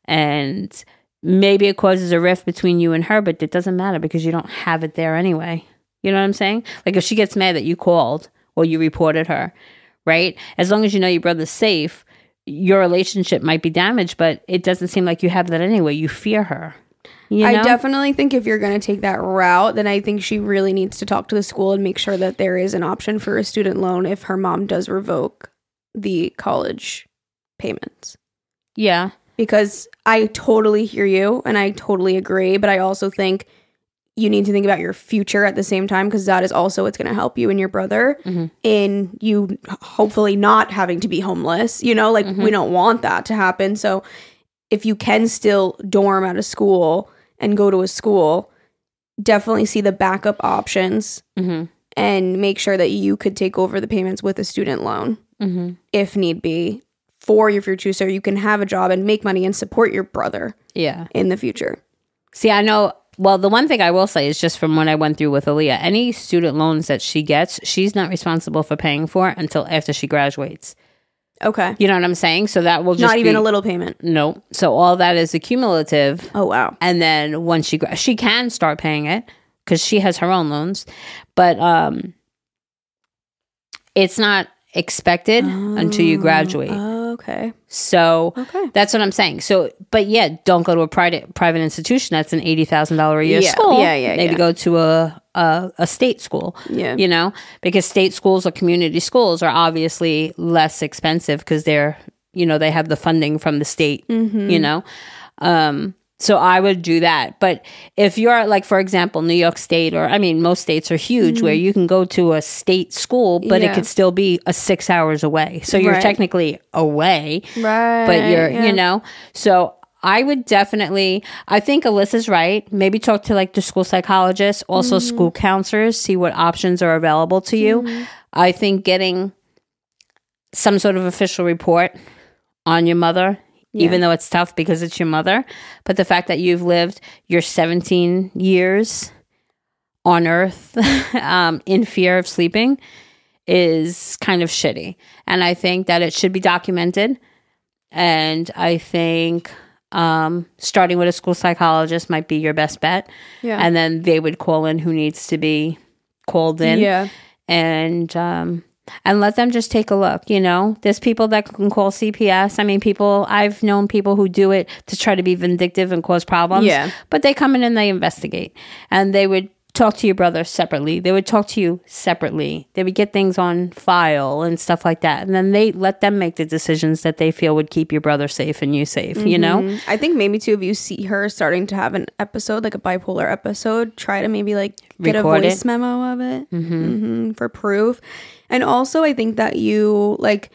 And maybe it causes a rift between you and her, but it doesn't matter because you don't have it there anyway. You know what I'm saying? Like if she gets mad that you called or you reported her, right? As long as you know your brother's safe, your relationship might be damaged, but it doesn't seem like you have that anyway. You fear her. You know?
I definitely think if you're going to take that route, then I think she really needs to talk to the school and make sure that there is an option for a student loan if her mom does revoke the college payments.
yeah.
Because I totally hear you and I totally agree, but I also think you need to think about your future at the same time because that is also what's going to help you and your brother
Mhm.
in you hopefully not having to be homeless. You know, like
Mhm.
we don't want that to happen. So if you can still dorm at a school and go to a school, definitely see the backup options
hmm
and make sure that you could take over the payments with a student loan
hmm
if need be for your future so you can have a job and make money and support your brother
Yeah.
in the future.
See, I know. Well, the one thing I will say is just from what I went through with Aaliyah, any student loans that she gets, she's not responsible for paying for until after she graduates.
Okay.
You know what I'm saying? So that will just
Not even
be-
a little payment.
No. So all that is accumulative,
Oh wow.
and then once she gra- she can start paying it because she has her own loans, but um, it's not expected until you graduate.
Oh, okay.
So
Okay.
that's what I'm saying. So, but yeah, don't go to a private private institution. That's an eighty thousand dollar a year
Yeah,
school.
yeah, yeah,
Maybe
yeah.
go to a, a a state school.
Yeah.
You know, because state schools or community schools are obviously less expensive because they're you know they have the funding from the state.
Mm-hmm.
You know, um, so I would do that. But if you're like, for example, New York State, or I mean, most states are huge where you can go to a state school, but it
Mm-hmm.
Could still be a six hours away. So you're
Right.
technically away
Right.
but you're
yeah.
you know so i would definitely i think alyssa's right maybe talk to like the school psychologists also
Mm-hmm.
school counselors see what options are available to you i think getting some sort of official report on your mother even though it's tough because it's your mother. But the fact that you've lived your 17 years on earth um, in fear of sleeping is kind of shitty. And I think that it should be documented. And I think um, starting with a school psychologist might be your best bet.
Yeah.
And then they would call in who needs to be called in
yeah.
and um and let them just take a look you know? There's people that can call cps i mean people i've known people who do it to try to be vindictive and cause problems.
Yeah.
but they come in and they investigate. And they would talk to your brother separately. They would talk to you separately. They would get things on file and stuff like that. And then they let them make the decisions that they feel would keep your brother safe and you safe you know?
Mm, I think maybe too if you see her starting to have an episode like a bipolar episode, try to maybe like get
Record
a voice
it.
memo of it. Hmm for proof. And also, I think that you like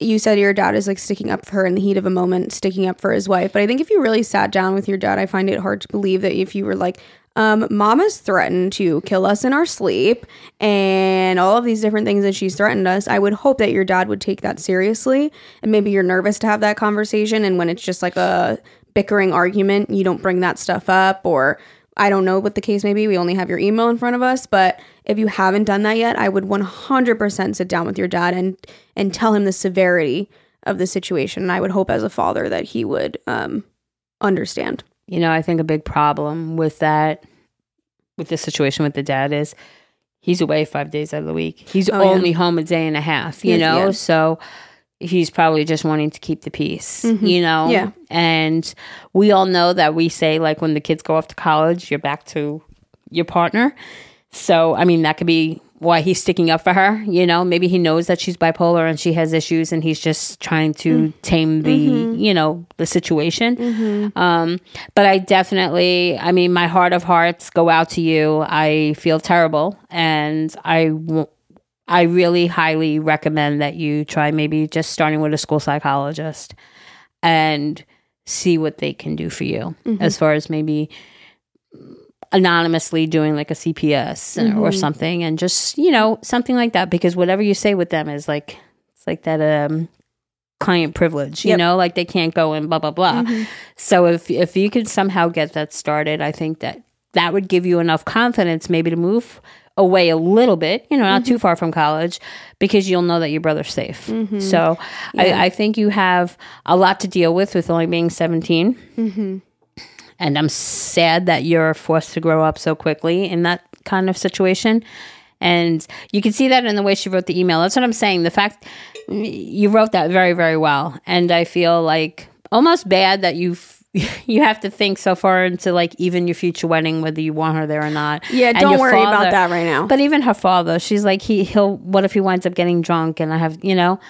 you said your dad is like sticking up for her in the heat of a moment, sticking up for his wife. But I think if you really sat down with your dad, I find it hard to believe that if you were like, um, Mama's threatened to kill us in our sleep and all of these different things that she's threatened us, I would hope that your dad would take that seriously. And maybe you're nervous to have that conversation. And when it's just like a bickering argument, you don't bring that stuff up or I don't know what the case may be. We only have your email in front of us, but if you haven't done that yet, I would 100% sit down with your dad and and tell him the severity of the situation. And I would hope as a father that he would um, understand.
You know, I think a big problem with that, with the situation with the dad is he's away five days out of the week. He's
Oh, yeah.
only home a day and a half, you
Yeah,
know?
yeah.
So he's probably just wanting to keep the peace, you know?
Mm-hmm. Yeah.
And we all know that we say, like, when the kids go off to college, you're back to your partner. So, I mean, that could be why he's sticking up for her. You know, maybe he knows that she's bipolar and she has issues and he's just trying to mm-hmm. tame the, mm-hmm. you know, the situation. Mm-hmm. Um, but I definitely, I mean, my heart of hearts go out to you. I feel terrible and I w- I really highly recommend that you try maybe just starting with a school psychologist and see what they can do for you as far as maybe anonymously doing like a CPS or mm-hmm. something and just, you know, something like that because whatever you say with them is like it's like that um client privilege, you
Yep.
know, like they can't go and blah blah blah. Mm-hmm. So if if you could somehow get that started, I think that that would give you enough confidence maybe to move away a little bit, you know, not mm-hmm. too far from college, because you'll know that your brother's safe. So I, I think you have a lot to deal with with only being 17. And I'm sad that you're forced to grow up so quickly in that kind of situation. And you can see that in the way she wrote the email. That's what I'm saying. The fact you wrote that very, very well. And I feel like almost bad that you've you have to think so far into like even your future wedding whether you want her there or not.
Yeah,
And
don't worry
father-
about that right now.
But even her father, she's like he he'll what if he winds up getting drunk and I have you know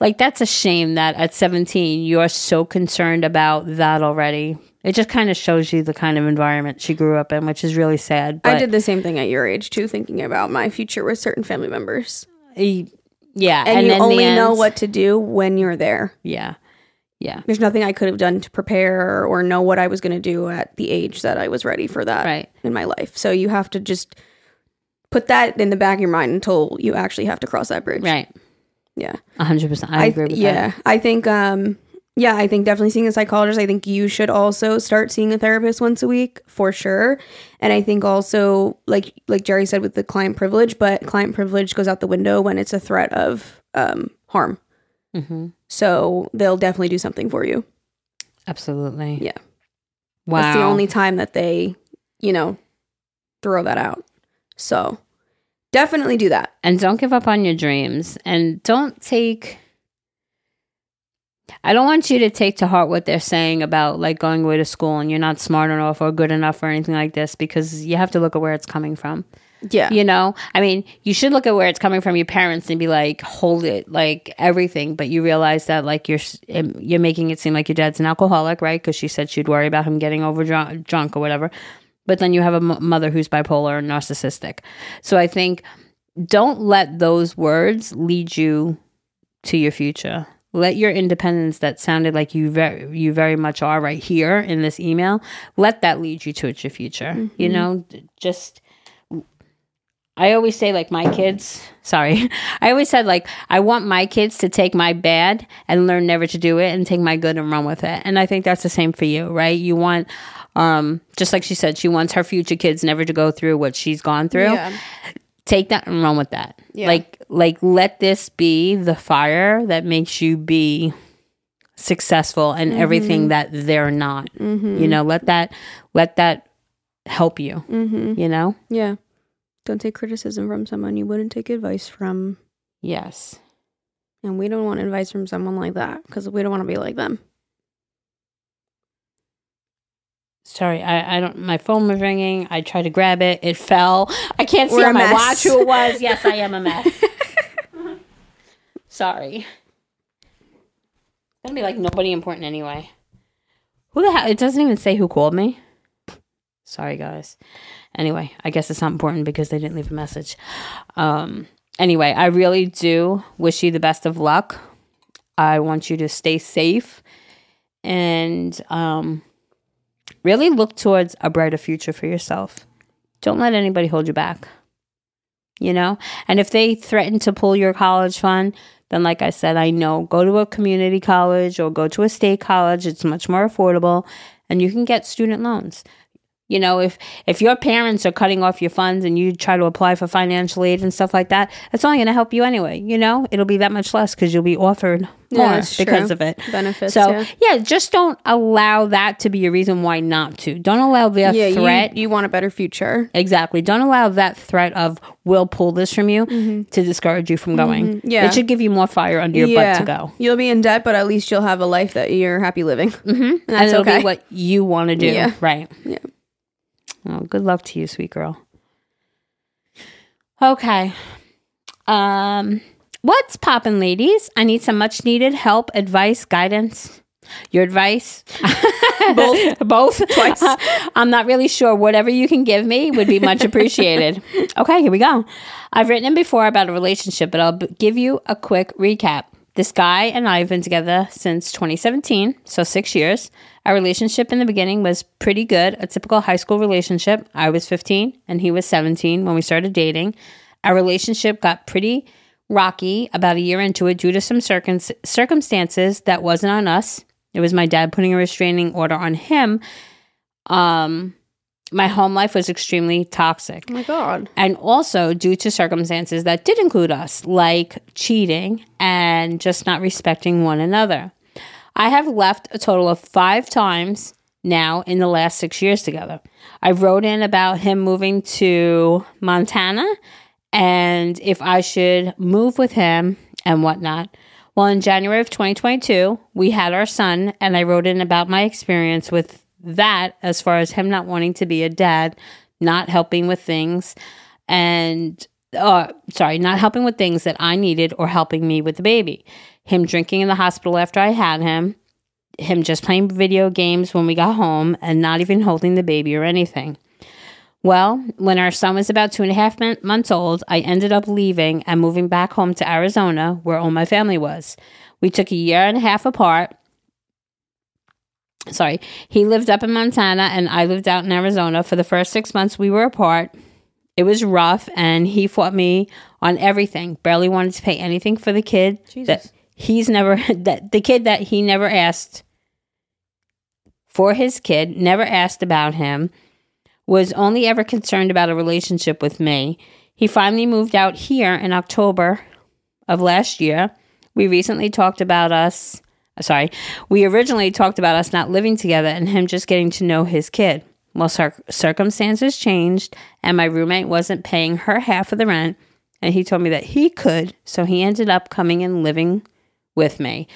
like that's a shame that at 17 you're so concerned about that already. It just kind of shows you the kind of environment she grew up in, which is really sad.
I did the same thing at your age too, thinking about my future with certain family members.
yeah,
And, you
in the
only know what to do when you're there.
Yeah, yeah,
There's nothing I could have done to prepare or know what I was going to do at the age that I was ready for that
Right.
in my life. So you have to just put that in the back of your mind until you actually have to cross that bridge.
right.
Yeah.
A hundred percent. I agree with you.
yeah,
that.
I think um yeah, I think definitely seeing a psychologist. I think you should also start seeing a therapist once a week for sure. And I think also like like Jerry said with the client privilege, but client privilege goes out the window when it's a threat of um harm.
hmm
So they'll definitely do something for you.
Absolutely.
Yeah.
Wow.
That's the only time that they, you know, throw that out. So definitely do that.
and don't give up on your dreams and don't take I don't want you to take to heart what they're saying about like going away to school and you're not smart enough or good enough or anything like this because you have to look at where it's coming from.
Yeah.
You know, I mean, you should look at where it's coming from your parents and be like, hold it, like everything. But you realize that like you're you're making it seem like your dad's an alcoholic, right? Because she said she'd worry about him getting over drunk, drunk or whatever. But then you have a m- mother who's bipolar and narcissistic. So I think don't let those words lead you to your future. Let your independence that sounded like you very you very much are right here in this email. Let that lead you to your future. You know, just I always say like my kids. Sorry, I always said like I want my kids to take my bad and learn never to do it, and take my good and run with it. And I think that's the same for you, right? You want, um, just like she said, she wants her future kids never to go through what she's gone through.
Yeah.
Take that and run with that.
Yeah.
Like, like let this be the fire that makes you be successful and everything that they're not. You know, let that let that help you.
Mm-hmm.
You know.
Yeah. Don't take criticism from someone you wouldn't take advice from.
Yes.
And we don't want advice from someone like that because we don't want to be like them.
Sorry, I, I don't. My phone was ringing. I tried to grab it. It fell. I can't see on my watch who it was. Yes, I am a mess. Sorry. It's gonna be like nobody important anyway. Who the hell? It doesn't even say who called me. Sorry, guys. Anyway, I guess it's not important because they didn't leave a message. Um. Anyway, I really do wish you the best of luck. I want you to stay safe and um really look towards a brighter future for yourself. Don't let anybody hold you back. You know? And if they threaten to pull your college fund, then like I said, I know go to a community college or go to a state college. It's much more affordable and you can get student loans. You know, if if your parents are cutting off your funds and you try to apply for financial aid and stuff like that, it's only going to help you anyway. You know, it'll be that much less because you'll be offered more
that's
because
true.
of it.
Benefits.
So
yeah.
yeah, just don't allow that to be a reason why not to. Don't allow the
yeah,
threat.
You, you want a better future.
exactly. Don't allow that threat of we'll pull this from you to discourage you from going.
Mm-hmm. Yeah.
It should give you more fire under your butt to go.
You'll be in debt, but at least you'll have a life that you're happy living. Mm-hmm. And
and
that's
it'll
okay.
be what you want to do.
Yeah.
Right.
Yeah.
Oh, good luck to you, sweet girl. Okay. Um what's poppin', ladies? I need some much needed help, advice, guidance. Your advice?
Both.
Both.
Twice.
I'm not really sure. Whatever you can give me would be much appreciated. okay, here we go. I've written in before about a relationship, but I'll b- give you a quick recap. This guy and I have been together since 2017, so six years. Our relationship in the beginning was pretty good, a typical high school relationship. I was 15 and he was 17 when we started dating. Our relationship got pretty rocky about a year into it due to some circum- circumstances that wasn't on us. It was my dad putting a restraining order on him. Um, my home life was extremely toxic.
Oh my god.
And also due to circumstances that did include us, like cheating and just not respecting one another. I have left a total of five times now in the last six years together. I wrote in about him moving to Montana and if I should move with him and whatnot. Well, in January of 2022, we had our son, and I wrote in about my experience with that as far as him not wanting to be a dad, not helping with things, and uh, sorry, not helping with things that I needed or helping me with the baby. Him drinking in the hospital after I had him, him just playing video games when we got home, and not even holding the baby or anything. Well, when our son was about two and a half mon- months old, I ended up leaving and moving back home to Arizona, where all my family was. We took a year and a half apart. Sorry, he lived up in Montana and I lived out in Arizona. For the first six months we were apart, it was rough, and he fought me on everything. Barely wanted to pay anything for the kid.
Jesus.
That he's never that the kid that he never asked for his kid, never asked about him was only ever concerned about a relationship with me. He finally moved out here in October of last year. We recently talked about us, uh, sorry, we originally talked about us not living together and him just getting to know his kid. Well, cir- circumstances changed and my roommate wasn't paying her half of the rent and he told me that he could, so he ended up coming and living with me.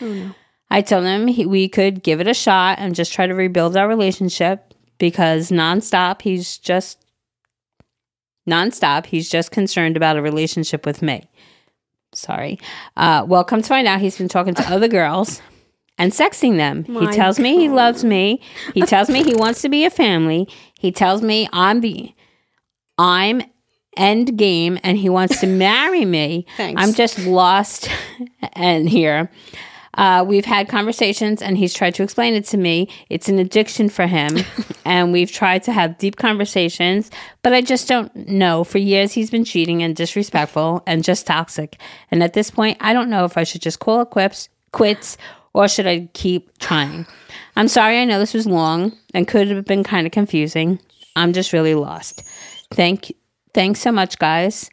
I told him he, we could give it a shot and just try to rebuild our relationship because nonstop he's just nonstop he's just concerned about a relationship with me. Sorry. Uh, well, come to find out, he's been talking to other girls and sexting them. he
My
tells me he loves me. He tells me he wants to be a family. He tells me I'm the I'm end game and he wants to marry me.
Thanks.
I'm just lost and here. Uh, we've had conversations, and he's tried to explain it to me. It's an addiction for him, and we've tried to have deep conversations, but I just don't know. For years, he's been cheating and disrespectful and just toxic. And at this point, I don't know if I should just call it quits, quits, or should I keep trying? I'm sorry. I know this was long and could have been kind of confusing. I'm just really lost. Thank, thanks so much, guys.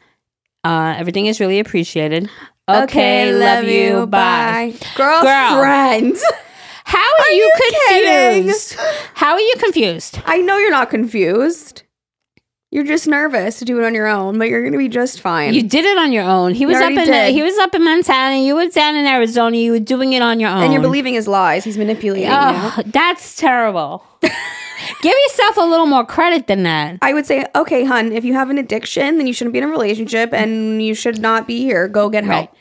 Uh, everything is really appreciated. Okay, love, you. Bye.
Girlfriend.
How are,
Are
you,
you kidding?
confused? How are you confused?
I know you're not confused. You're just nervous to do it on your own, but you're gonna be just fine.
You did it on your own. He was up in
did.
he was up in Montana. You were down in Arizona. You were doing it on your own.
and you're believing his lies. He's manipulating you.
Oh, that's terrible. Give yourself a little more credit than that.
I would say, okay, hun, if you have an addiction, then you shouldn't be in a relationship and you should not be here. Go get help.
Right.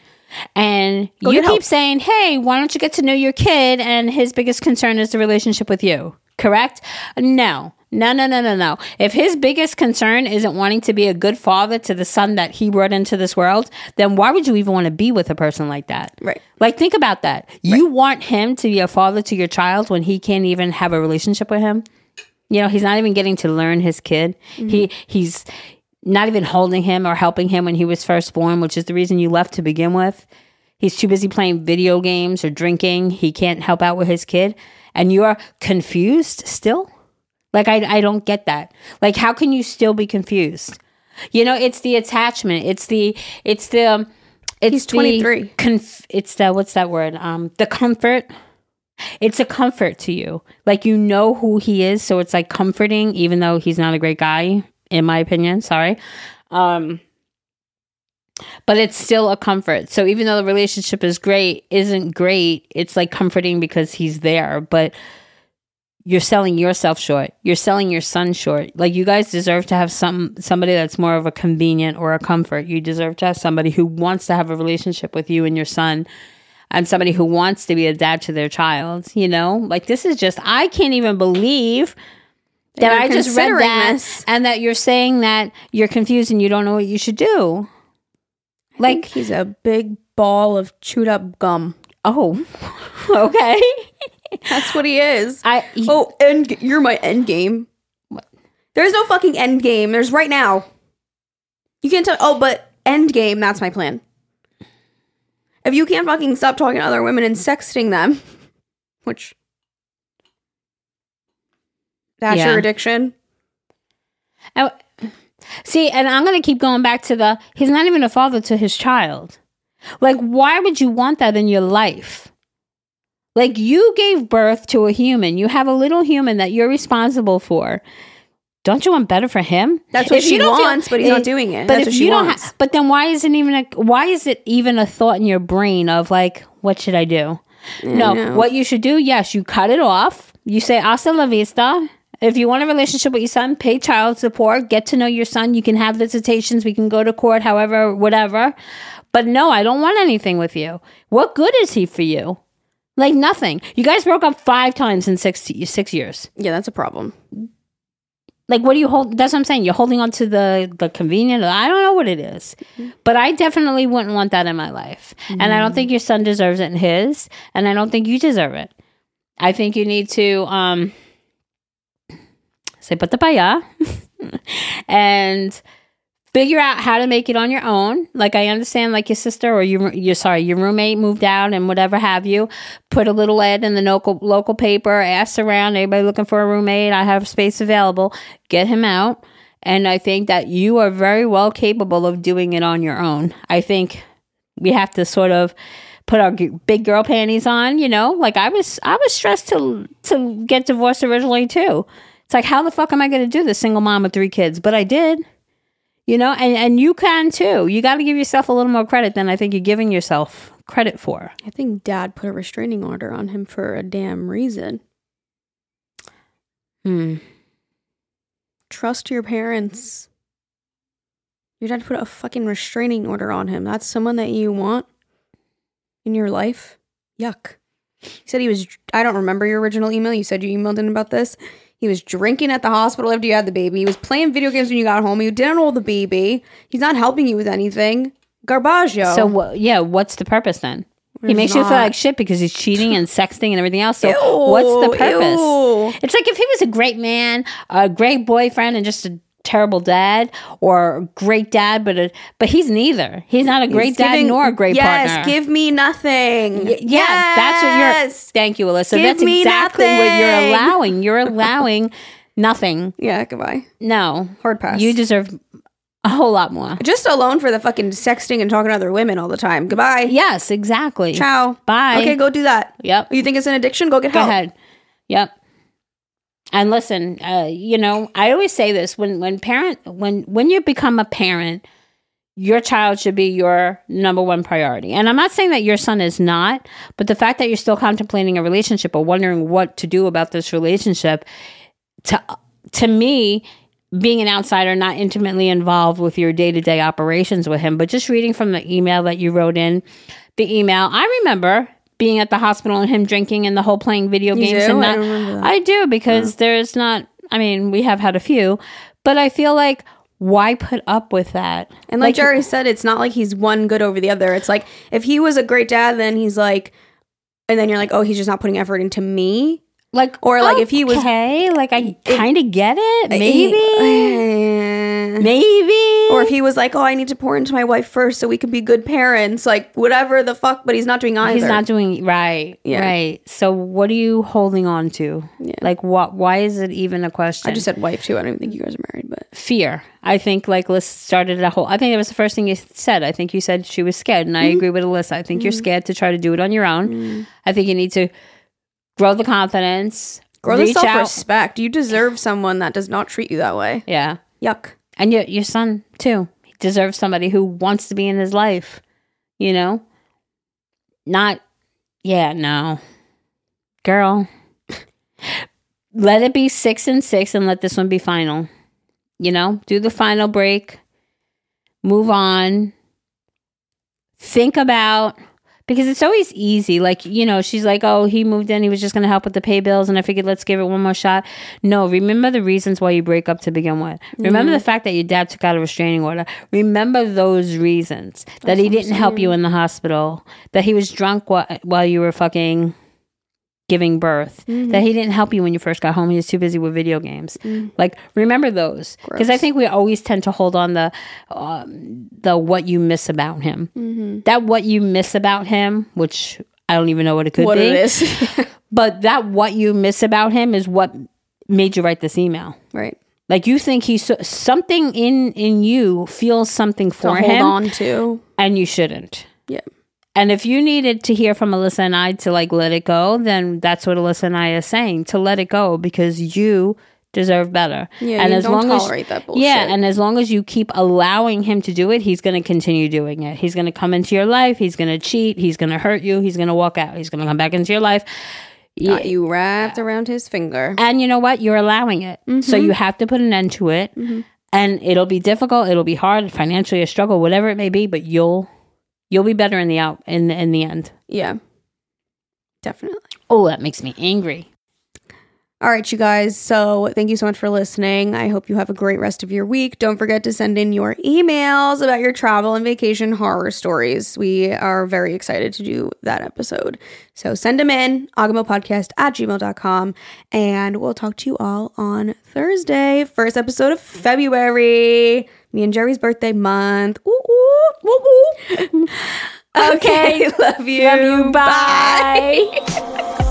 And
Go
you keep
help.
saying, "Hey, why don't you get to know your kid?" And his biggest concern is the relationship with you. Correct? No. No, no, no, no, no. If his biggest concern isn't wanting to be a good father to the son that he brought into this world, then why would you even want to be with a person like that?
Right.
Like, think about that. You want him to be a father to your child when he can't even have a relationship with him? You know, he's not even getting to learn his kid. Mm-hmm. He he's not even holding him or helping him when he was first born, which is the reason you left to begin with. He's too busy playing video games or drinking. He can't help out with his kid. And you're confused still? Like I I don't get that. Like how can you still be confused? You know, it's the attachment. It's the it's the um, it's
He's
the
23.
Conf- it's the what's that word? Um the comfort. It's a comfort to you. Like you know who he is, so it's like comforting even though he's not a great guy in my opinion, sorry. Um but it's still a comfort. So even though the relationship is great, isn't great, it's like comforting because he's there, but you're selling yourself short. You're selling your son short. Like you guys deserve to have some somebody that's more of a convenient or a comfort. You deserve to have somebody who wants to have a relationship with you and your son and somebody who wants to be a dad to their child, you know? Like this is just I can't even believe that
you're
I just read that
this.
and that you're saying that you're confused and you don't know what you should do.
Like
Like,
he's a big ball of chewed up gum.
oh, okay.
That's what he is.
I
oh, end. You're my end game. There's no fucking end game. There's right now. You can't tell. Oh, but end game. That's my plan. If you can't fucking stop talking to other women and sexting them, which that's
Yeah.
your addiction.
I- see, and I'm going to keep going back to the he's not even a father to his child. Like, why would you want that in your life? Like, you gave birth to a human. You have a little human that you're responsible for. Don't you want better for him?
That's what
If
she
don't feel-
wants, but he's not
eh,
doing it.
But
That's
if
what she
you don't, ha- but then why isn't even a why is it even a thought in your brain of like, what should I do? No,
know.
what you should do, yes, you cut it off. You say hasta la vista. If you want a relationship with your son, pay child support, get to know your son. You can have visitations. We can go to court, however, whatever. But no, I don't want anything with you. What good is he for you? Like nothing. You guys broke up five times in six six years.
Yeah, that's a problem.
Like, what do you hold? That's what I'm saying. You're holding on to the the convenient. I don't know what it is, but I definitely wouldn't want that in my life. And I don't think your son deserves it in his, and I don't think you deserve it. I think you need to um say put the paya and figure out how to make it on your own. Like I understand, like your sister or your your sorry your roommate moved out and whatever have you. Put a little ad in the local local paper. Ask around. Anybody looking for a roommate? I have space available. Get him out. And I think that you are very well capable of doing it on your own. I think we have to sort of put our big girl panties on. You know, like I was I was stressed to to get divorced originally too. It's like how the fuck am I going to do this single mom with three kids? But I did you know and and you can too you got to give yourself a little more credit than i think you're giving yourself credit for
I think dad put a restraining order on him for a damn reason.
hmm.
Trust your parents. Your dad put a fucking restraining order on him. That's someone that you want in your life. Yuck. He said he was. I don't remember your original email. You said you emailed him about this. He was drinking at the hospital after you had the baby. He was playing video games when you got home. You didn't hold the baby. He's not helping you with anything. Garbaggio.
so wha- yeah what's the purpose then He makes you feel
not.
like shit because he's cheating and sexting and everything else. So what's the purpose?
ew.
It's like if he was a great man, a great boyfriend, and just a terrible dad, or great dad, but a, but he's neither. He's not a great
He's
dad
giving-
nor a great
yes,
partner.
give me nothing.
Y- yeah, that's what you're.
Yes.
Thank you, Alyssa.
Give
that's exactly what you're allowing. You're allowing nothing.
Yeah, goodbye.
No,
Hard pass.
you deserve a whole lot more.
Just alone for the fucking sexting and talking to other women all the time. Goodbye.
Yes, exactly.
Ciao.
Bye.
Okay, go do that.
Yep.
You think it's an addiction? Go get
Go
help.
ahead. Yep. And listen, uh, you know, I always say this when when parent when when you become a parent, your child should be your number one priority. And I'm not saying that your son is not, but the fact that you're still contemplating a relationship or wondering what to do about this relationship, to to me, being an outsider, not intimately involved with your day to day operations with him, but just reading from the email that you wrote in, the email, I remember being at the hospital and him drinking and the whole playing video
You
games
do?
and
I that.
I do because there's not. I mean, we have had a few, but I feel like why put up with that?
And like, Jerry said, it's not like he's one good over the other. It's like if he was a great dad, then he's like, and then you're like, oh, he's just not putting effort into me.
Like,
or, like, if he was-
okay, like I kind of get it, maybe,
Eh.
maybe,
Or if he was like, oh, I need to pour into my wife first so we can be good parents, like whatever the fuck, but he's not doing either.
He's not doing right.
Yeah.
Right. So what are you holding on to?
Yeah.
Like what why is it even a question?
I just said wife too. I don't even think you guys are married, but
fear. I think like Liz started a whole I think that was the first thing you said. I think you said she was scared and I
Mm-hmm.
agree with Alyssa. I think you're scared to try to do it on your own. I think you need to grow the confidence.
grow the self respect. You deserve someone that does not treat you that way.
Yeah.
Yuck.
And your your son too. He deserves somebody who wants to be in his life. You know? Not yeah, no. Girl. let it be six and six and let this one be final. You know? Do the final break. Move on. Think about because it's always easy. Like, you know, she's like, oh, he moved in, he was just gonna help with the pay bills, and I figured let's give it one more shot. No, remember the reasons why you break up to begin with. Remember the fact that your dad took out a restraining order. Remember those reasons. that he didn't help you in the hospital. That he was drunk while, while you were fucking giving birth. That he didn't help you when you first got home. He was too busy with video games. Like remember those because I think we always tend to hold on the um, the what you miss about him.
Mm-hmm.
That what you miss about him, which I don't even know what it could
What
be.
it is.
But that what you miss about him is what made you write this email.
right.
Like you think he's so, something in in you feels something
To
for
hold
him,
on to.
and you shouldn't.
Yeah.
And if you needed to hear from Alyssa and I to like let it go, then that's what Alyssa and I are saying to let it go because you deserve better.
Yeah.
and
you
as long
tolerate
as
that bullshit.
yeah, and as long as you keep allowing him to do it, he's going to continue doing it. He's going to come into your life. He's going to cheat. He's going to hurt you. He's going to walk out. He's going to come back into your life.
got you wrapped around his finger.
And you know what? You're allowing it. So
Mm-hmm.
you have to put an end to it. And it'll be difficult. It'll be hard, financially a struggle, whatever it may be. But you'll you'll be better in the out in the, in the end.
Yeah. Definitely.
Oh, that makes me angry.
All right, you guys. So thank you so much for listening. I hope you have a great rest of your week. Don't forget to send in your emails about your travel and vacation horror stories. We are very excited to do that episode. So send them in, agamilpodcast at gmail.com, and we'll talk to you all on Thursday, first episode of February. Me and Jerry's birthday month. Ooh, ooh, woo, woo. okay, love you.
Love you. Bye.